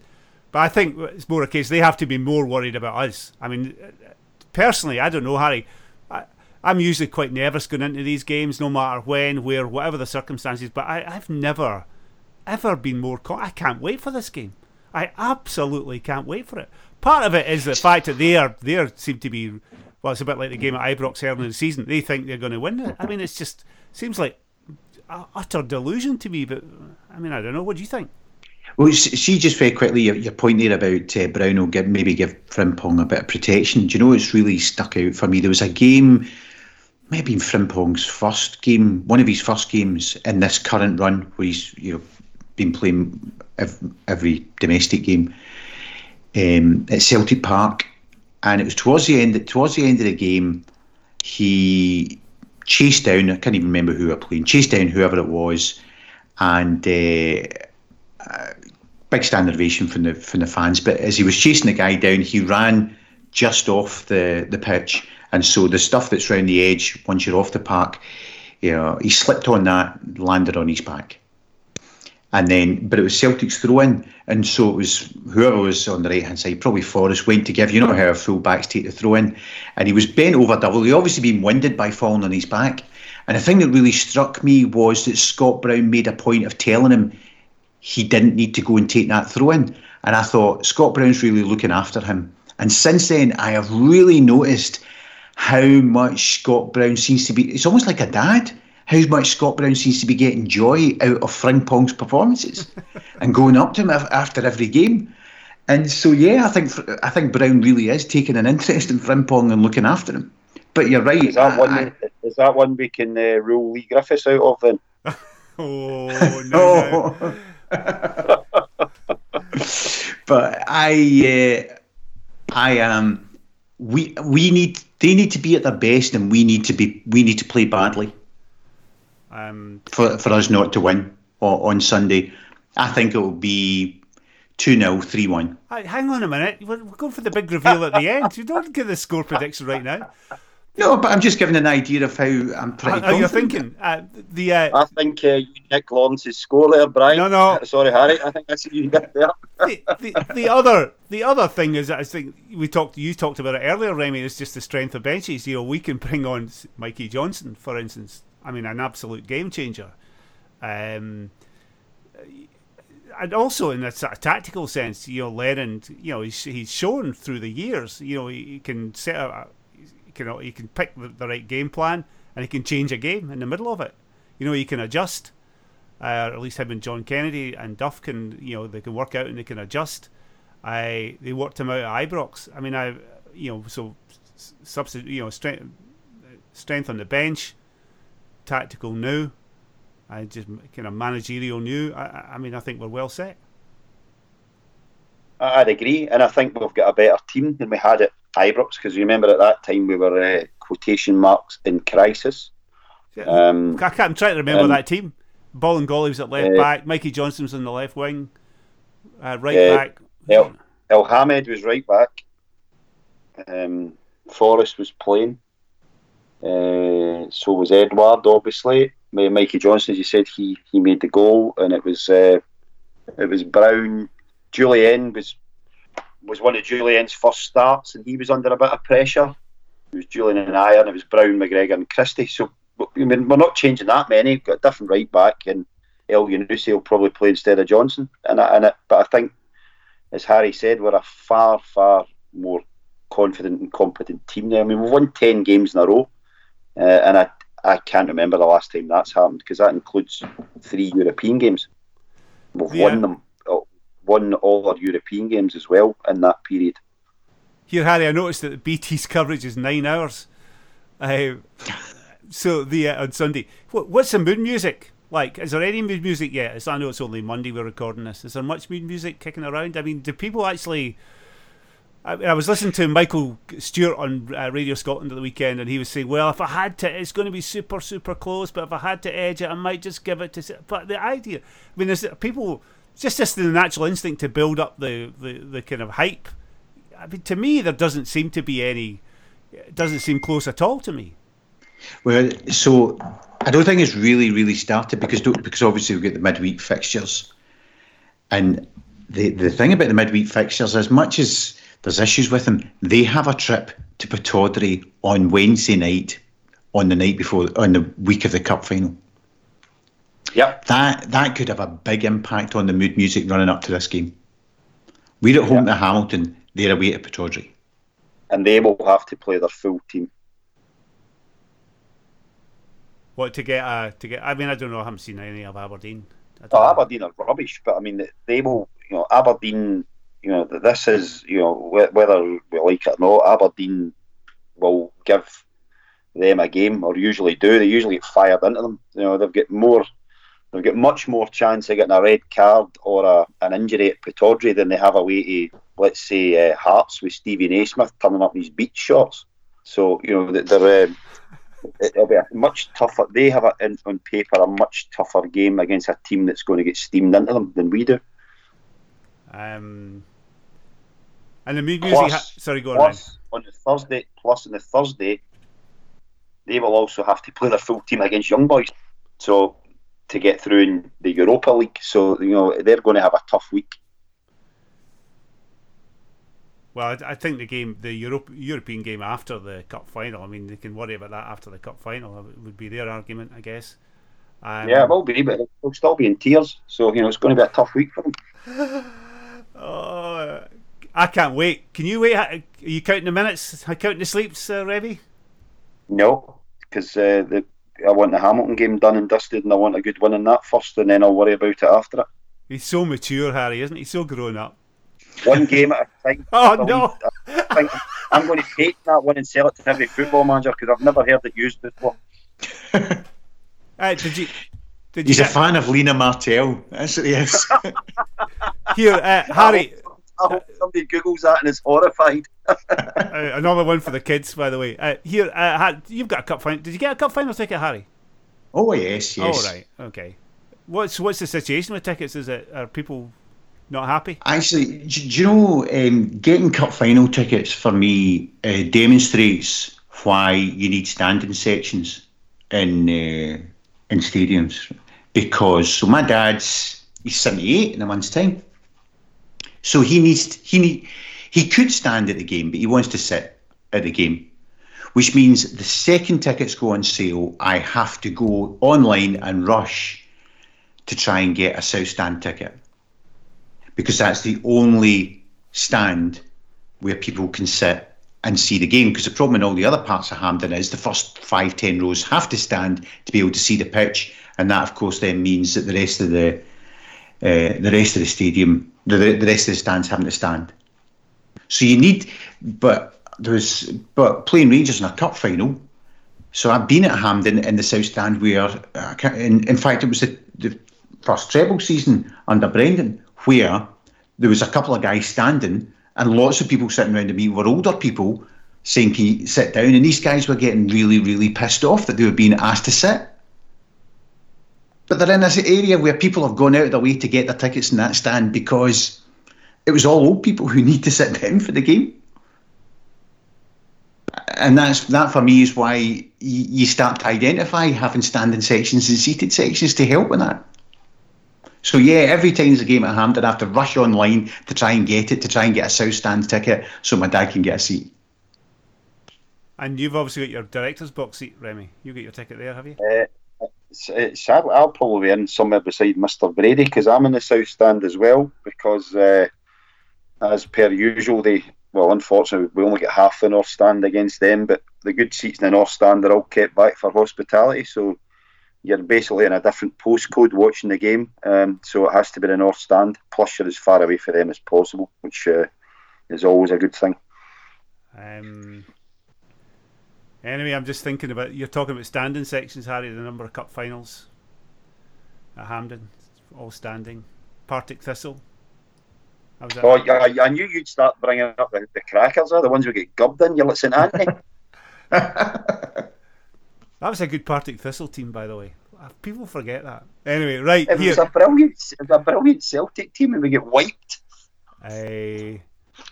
but I think it's more a case they have to be more worried about us. I mean, personally, I don't know, Harry. I, am usually quite nervous going into these games, no matter when, where, whatever the circumstances. But I, have never, ever been more. Con- I can't wait for this game. I absolutely can't wait for it. Part of it is the fact that they are they seem to be. Well, it's a bit like the game at Ibrox early in the season. They think they're going to win it. I mean, it's just seems like utter delusion to me. But I mean, I don't know. What do you think? Well, see, just very quickly, your, your point there about uh, Brown will give, maybe give Frimpong a bit of protection. Do you know it's really stuck out for me? There was a game, maybe in Frimpong's first game, one of his first games in this current run, where he's you know been playing every, every domestic game um, at Celtic Park, and it was towards the end. Towards the end of the game, he chased down. I can't even remember who I played. Chased down whoever it was, and. Uh, uh, big ovation from the from the fans. But as he was chasing the guy down, he ran just off the the pitch, and so the stuff that's round the edge once you're off the park, you know, he slipped on that, landed on his back. And then, but it was Celtic's throw in, and so it was whoever was on the right hand side, probably Forrest, went to give. You know how full backs take the throw in, and he was bent over double. He obviously been winded by falling on his back. And the thing that really struck me was that Scott Brown made a point of telling him he didn't need to go and take that throw in. And I thought Scott Brown's really looking after him. And since then, I have really noticed how much Scott Brown seems to be. It's almost like a dad. How much Scott Brown seems to be getting joy out of Frimpong's performances and going up to him after every game. And so, yeah, I think I think Brown really is taking an interest in Frimpong and looking after him. But you're right. Is that one? I, is that one we can uh, rule Leigh Griffiths out of then? oh no! no. but I, uh, I am. Um, we we need they need to be at their best, and we need to be we need to play badly. Um, for for us not to win on, on Sunday, I think it will be 2 0, 3 1. Hang on a minute. We're, going for the big reveal at the end. You don't give the score prediction right now. No, but I'm just giving an idea of how I'm pretty. How, you're thinking? Uh, the uh, I think uh, you nick Lawrence's score there, Brian. No, no. Sorry, Harry. I think that's you get there. the, the, the, other the other thing is, I think we talked. You talked about it earlier, Remy. Is just the strength of benches. You know, we can bring on Mikey Johnston, for instance. I mean, an absolute game changer. Um, and also in a sort of tactical sense, you know, Lennon, you know, he's, he's shown through the years, you know, he, can set up can he can pick the, the, right game plan and he can change a game in the middle of it. You know, he can adjust. uh, at least him and John Kennedy and Duff can, you know, they can work out and they can adjust. I they worked him out at Ibrox. I mean, I, you know, so substitute, you know, strength, strength on the bench, tactical new, I just kind of managerial new. I, I mean, I think we're well set. I'd agree, and I think we've got a better team than we had at Ibrox because you remember at that time we were uh, quotation marks in crisis. Um, I am trying to remember um, that team. Bolingoli was at left uh, back. Mikey Johnston was on the left wing. Uh, right uh, back. El, Elhamed was right back. Um, Forrest was playing. Uh, so was Edouard, obviously. Mikey Johnston, as you said, he he made the goal, and it was uh, it was Brown. Jullien was was one of Jullien's first starts, and he was under a bit of pressure. It was Jullien and Ajer, it was Brown, McGregor, and Christie. So I mean, we're not changing that many. We've got a different right back, and Elyounoussi will probably play instead of Johnston. And, and it, but I think, as Harry said, we're a far, far more confident and competent team now. I mean, we've won ten games in a row, uh, and I I can't remember the last time that's happened because that includes three European games. We've won them, won all our European games as well in that period. Here, Harry, I noticed that the BT's coverage is nine hours. Uh, so the uh, on Sunday, what, what's the mood music like? Is there any mood music yet? As I know it's only Monday we're recording this. Is there much mood music kicking around? I mean, do people actually? I, I was listening to Michael Stewart on uh, Radio Scotland at the weekend, and he was saying, "Well, if I had to, it's going to be super, super close. But if I had to edge it, I might just give it to." But the idea, I mean, there's people. Just just the natural instinct to build up the, the, the kind of hype. I mean, to me, there doesn't seem to be any. It doesn't seem close at all to me. Well, so I don't think it's really, really started because because obviously we get the midweek fixtures, and the the thing about the midweek fixtures, as much as there's issues with them. They have a trip to Pittodrie on Wednesday night, on the night before, on the week of the cup final. Yeah, that that could have a big impact on the mood music running up to this game. We're at home yep. to Hamilton. They're away at Pittodrie, and they will have to play their full team. What to get? Uh, to get? I mean, I don't know. I haven't seen any of Aberdeen. Oh, Aberdeen are rubbish, but I mean, they will. You know, Aberdeen you know, this is, you know, whether we like it or not, Aberdeen will give them a game, or usually do. They usually get fired into them. You know, they've got more, they've got much more chance of getting a red card or a, an injury at Pittodrie than they have away to, let's say, uh, Hearts with Stevie Naismith turning up these beach shots. So, you know, they're. Um, it'll be a much tougher. They have a, in, on paper a much tougher game against a team that's going to get steamed into them than we do. Um, and the music, ha- sorry, go plus, on. on the Thursday, plus on the Thursday, they will also have to play their full team against young boys. So to get through in the Europa League, so you know they're going to have a tough week. Well, I, I think the game, the Europe, European game after the cup final. I mean, they can worry about that after the cup final. It would be their argument, I guess. Um, yeah, it will be, but they'll still be in tears. So you know, it's going to be a tough week for them. oh, I can't wait. Can you wait? Are you counting the minutes? Are you counting the sleeps, uh, Remy? No, because uh, the I want the Hamilton game done and dusted, and I want a good win in that first, and then I'll worry about it after it. He's so mature, Harry, isn't he? He's so grown up. One game at a time. oh no! I am going to take that one and sell it to every football manager because I've never heard it used before. uh, did you? Did He's you a fan of Lena Martell. That's what he is. Here, uh, Harry. I hope somebody Googles that and is horrified. uh, another one for the kids, by the way. Uh, here, uh, you've got a cup final. Did you get a cup final ticket, Harry? Oh yes, yes. Oh right, okay. What's what's the situation with tickets? Is it are people not happy? Actually, do, do you know um, getting cup final tickets for me uh, demonstrates why you need standing sections in uh, in stadiums because so my dad's he's seventy eight in a month's time. So he needs he need, he could stand at the game, but he wants to sit at the game, which means the second tickets go on sale, I have to go online and rush to try and get a south stand ticket because that's the only stand where people can sit and see the game. Because the problem in all the other parts of Hampden is the first five ten rows have to stand to be able to see the pitch, and that, of course, then means that the rest of the uh, the rest of the stadium, the the rest of the stands having to stand. So you need, but there was, but playing Rangers in a cup final. So I've been at Hampden in the South Stand where, uh, in, in fact, it was the, the first treble season under Brendan where there was a couple of guys standing and lots of people sitting around me were older people saying, Can you sit down? And these guys were getting really, really pissed off that they were being asked to sit. But they're in this area where people have gone out of their way to get their tickets in that stand because it was all old people who need to sit down for the game. And that's that for me is why you, you start to identify having standing sections and seated sections to help with that. So yeah, every time there's a game at Hampden, I have to rush online to try and get it, to try and get a South Stand ticket so my dad can get a seat. And you've obviously got your director's box seat, Remy. You got your ticket there, have you? Uh, sadly, I'll probably be in somewhere beside Mr. Brady because I'm in the South Stand as well. Because uh, as per usual, they well, unfortunately, we only get half the North Stand against them, but the good seats in the North Stand are all kept back for hospitality. So you're basically in a different postcode watching the game. Um, so it has to be the North Stand. Plus, you're as far away from them as possible, which uh, is always a good thing. Um, anyway, I'm just thinking about you're talking about standing sections, Harry. The number of cup finals at Hampden, all standing. Partick Thistle. Oh, yeah, I knew you'd start bringing up the, the crackers, are the ones we get gubbed in. You're like St Anthony. that was a good Partick Thistle team, by the way. Uh, people forget that. Anyway, right it here. was a brilliant, it was a brilliant Celtic team, and we get wiped. Uh,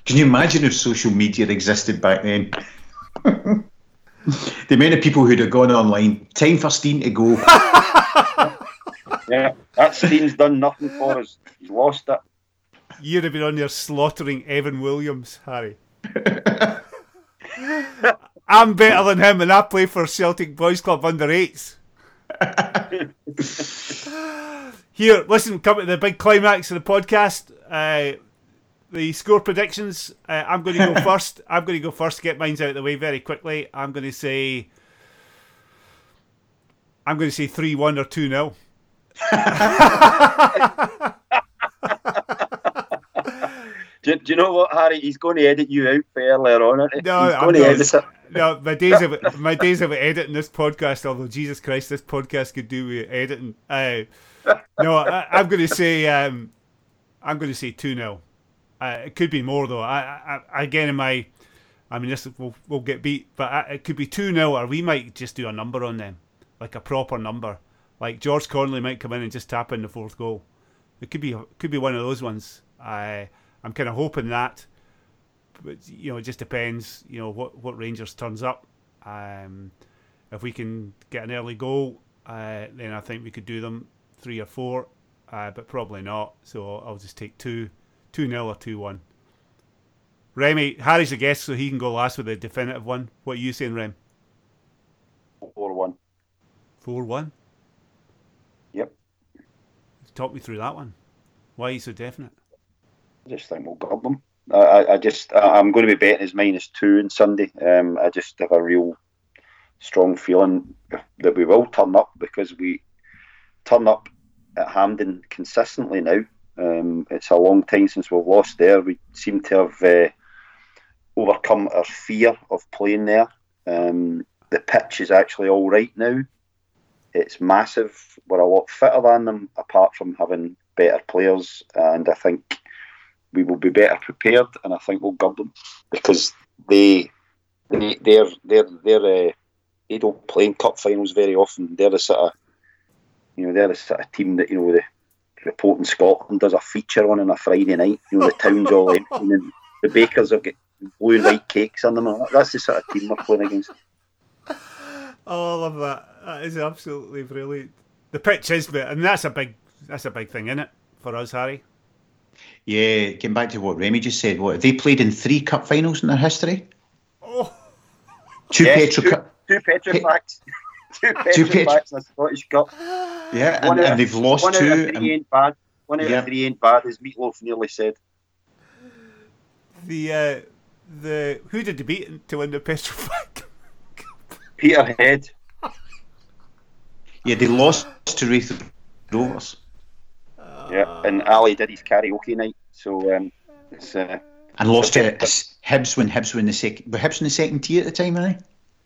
Can you imagine if social media existed back then? the amount of people who'd have gone online. Time for Stein to go. yeah, that Stein's done nothing for us. He's lost it. You'd have been on there slaughtering Evan Williams, Harry. I'm better than him, and I play for Celtic Boys Club under eights. Here, listen, come to the big climax of the podcast. Uh, the score predictions. Uh, I'm going to go first. I'm going to go first. Get mine out of the way very quickly. I'm going to say. I'm going to say three one or two 0 do, do, you know what, Harry? He's going to edit you out earlier on. Isn't he? No, He's I'm going to edit it. No, my days of my days of editing this podcast. Although Jesus Christ, this podcast could do with editing. Uh, no, I, am going to say um, I'm going to say two 0 uh, It could be more though. I, I, again in my, I mean this will will get beat, but I, it could be two 0 or we might just do a number on them, like a proper number. Like George Connelly might come in and just tap in the fourth goal. It could be could be one of those ones. I. I'm kind of hoping that, but you know, it just depends. You know what what Rangers turns up. Um, if we can get an early goal, uh, then I think we could do them three or four, uh, but probably not. So I'll just take two, two nil or two one. Remy, Harry's a guest, so he can go last with the definitive one. What are you saying, Rem? Four one. Four one. Yep. Talk me through that one. Why are you so definite? I just think we'll gub them. I, I just I'm going to be betting as minus two on Sunday. Um, I just have a real strong feeling that we will turn up because we turn up at Hampden consistently now. Um, it's a long time since we've lost there. We seem to have uh, overcome our fear of playing there. Um, the pitch is actually all right now. It's massive. We're a lot fitter than them, apart from having better players, and I think we will be better prepared, and I think we'll gub them because they they they're they're they're uh, they don't play in cup finals very often. They're the sort of you know they're the sort of team that you know the reporting Scotland does a feature on on a Friday night. You know the town's all empty and the bakers have got blue and white cakes on them. That's the sort of team we're playing against. Oh, I love that. That is absolutely brilliant. The pitch is, but and that's a big that's a big thing, isn't it, for us, Harry? Yeah, getting back to what Remy just said, what they played in three cup finals in their history? Oh, two yes, Petro two, Cup. Two Petrofacs. two Petrofacs in the Scottish Cup. Yeah, and, and they've lost one two. Out of three ain't bad. One out yeah. of three ain't bad, as Meatloaf nearly said. The uh, the who did they beat to win the Petrofac? Peterhead. Yeah, they lost to Raith Rovers. Yeah, and Ali did his karaoke night, so um, it's. Uh, And lost to Hibs when Hibs were in the second. Were Hibs in the second tier at the time, I think?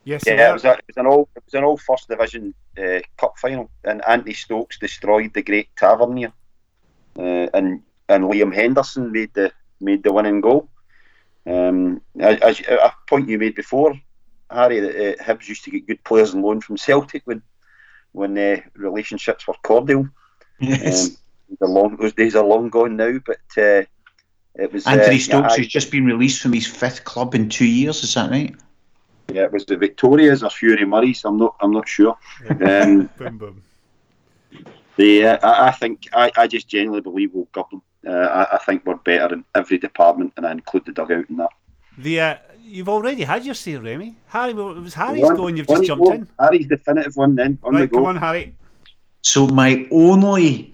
Yes, yeah, it was, a, it was an all it was an all first division uh, cup final, and Anthony Stokes destroyed the Great Tavernier, uh, and and Liam Henderson made the made the winning goal. Um, as, a point you made before, Harry, that uh, Hibs used to get good players on loan from Celtic when when uh, relationships were cordial. Yes. Um, the long those days are long gone now, but uh, it was Anthony Stokes yeah, has just been released from his fifth club in two years. Is that right? Yeah, it was the Victorias or Fury Murray's. I'm not I'm not sure. Um, boom, boom. The, uh, I, I think I, I just genuinely believe we'll gut them. Uh, I, I think we're better in every department, and I include the dugout in that. The uh, you've already had your say, Remy. Harry, well, it was Harry's One- going. You've just jumped goal. in. Harry's definitive one then on the Right, go. come on, Harry. So my only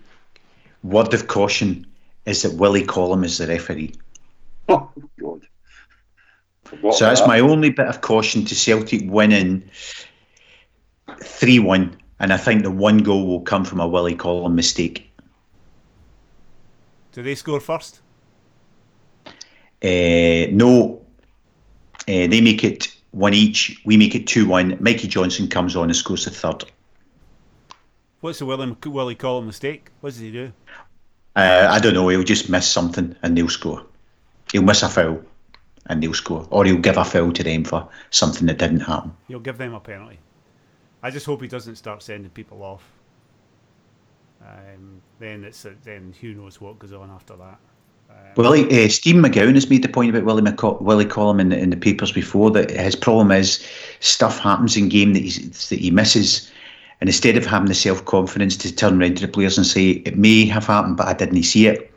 word of caution is that Willie Collum is the referee. Oh God. Forgot So that's that. my only bit of caution to Celtic winning three one, and I think the one goal will come from a Willie Collum mistake. Do they score first? Uh, no, uh, they make it one each. We make it two one. Mikey Johnston comes on and scores the third. What's the William Willie Collum mistake? What does he do? Uh, I don't know. He'll just miss something and they'll score. He'll miss a foul and they'll score, or he'll give a foul to them for something that didn't happen. He'll give them a penalty. I just hope he doesn't start sending people off. Um, then it's then who knows what goes on after that. Willie, uh, Stephen McGowan has made the point about Willie, McCall- Willie Collum in the, in the papers before that his problem is stuff happens in game that, he's, that he misses, and instead of having the self confidence to turn around to the players and say it may have happened, but I didn't see it,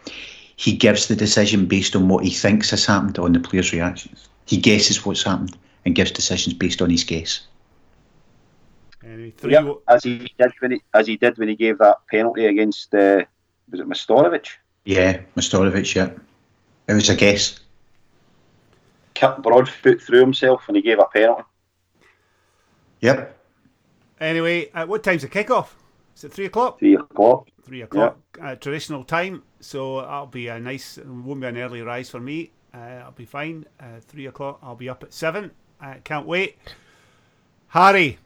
he gives the decision based on what he thinks has happened on the players' reactions. He guesses what's happened and gives decisions based on his guess. Anyway, three. Yeah, as he did when he, as he did when he gave that penalty against uh, was it Mastorovic? Yeah, Mastorovic, yeah. It was a guess. Kirk Broadfoot threw himself and he gave a penalty. Yep. Anyway, uh, what time's the kickoff? Is it three o'clock? Three o'clock. Three o'clock, uh, traditional time. So that'll be a nice. Won't be an early rise for me. Uh, I'll be fine. Uh, three o'clock. I'll be up at seven. Uh, can't wait. Harry,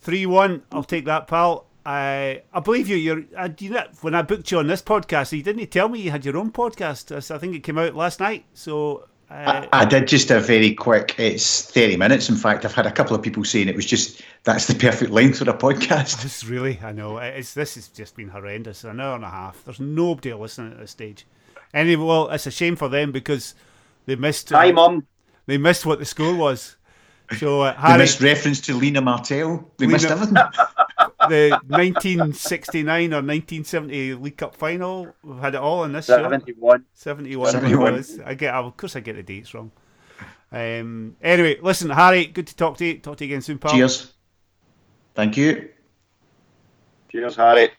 three one. I'll take that, pal. I I believe you. You're. Uh, do you know, when I booked you on this podcast, you didn't you tell me you had your own podcast. I think it came out last night. So. Uh, I, I did just a very quick. It's thirty minutes. In fact, I've had a couple of people saying it was just that's the perfect length for a podcast. This really, I know. It's this has just been horrendous. An hour and a half. There's nobody listening at this stage. Anyway, well, it's a shame for them because they missed. uh, Hi, mum. They missed what the score was. So uh, They Harry, missed reference to Lena Martell. They Lena- missed everything. the 1969 or 1970 League Cup final, we've had it all in this show. Seventy-one. 71. 71. I get. Of course, I get the dates wrong. Um. Anyway, listen, Harry. Good to talk to you. Talk to you again soon, pal. Cheers. Thank you. Cheers, Harry.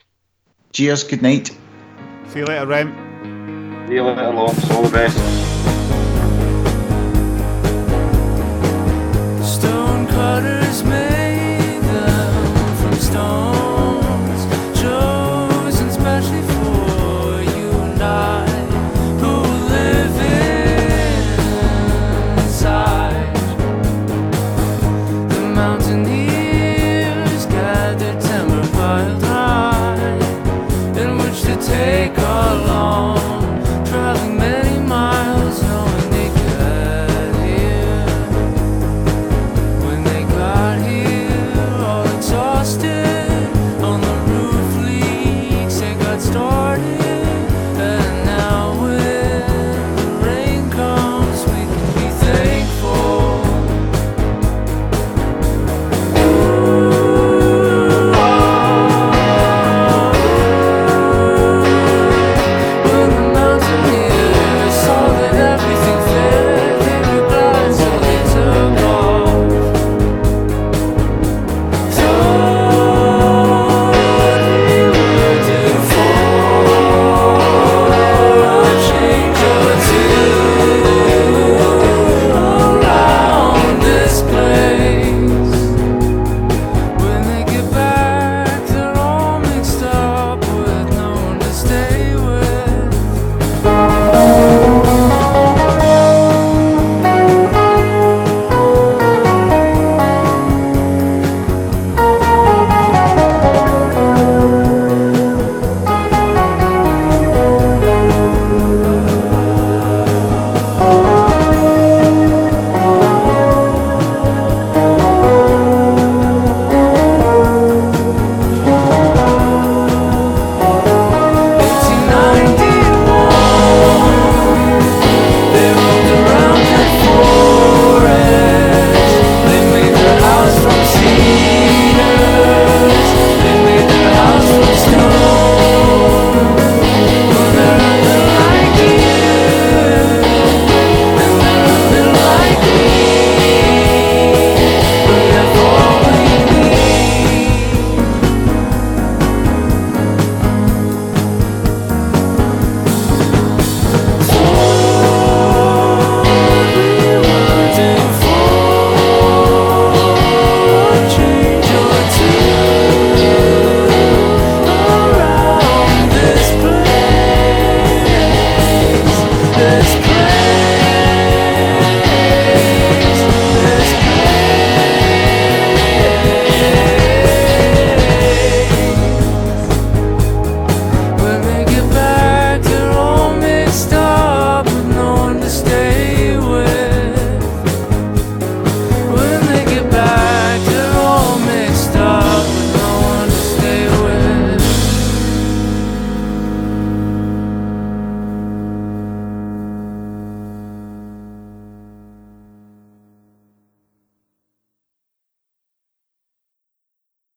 Cheers. Good night. See you later, Rem. See you later, Lawrence. All the best. Stone cutters made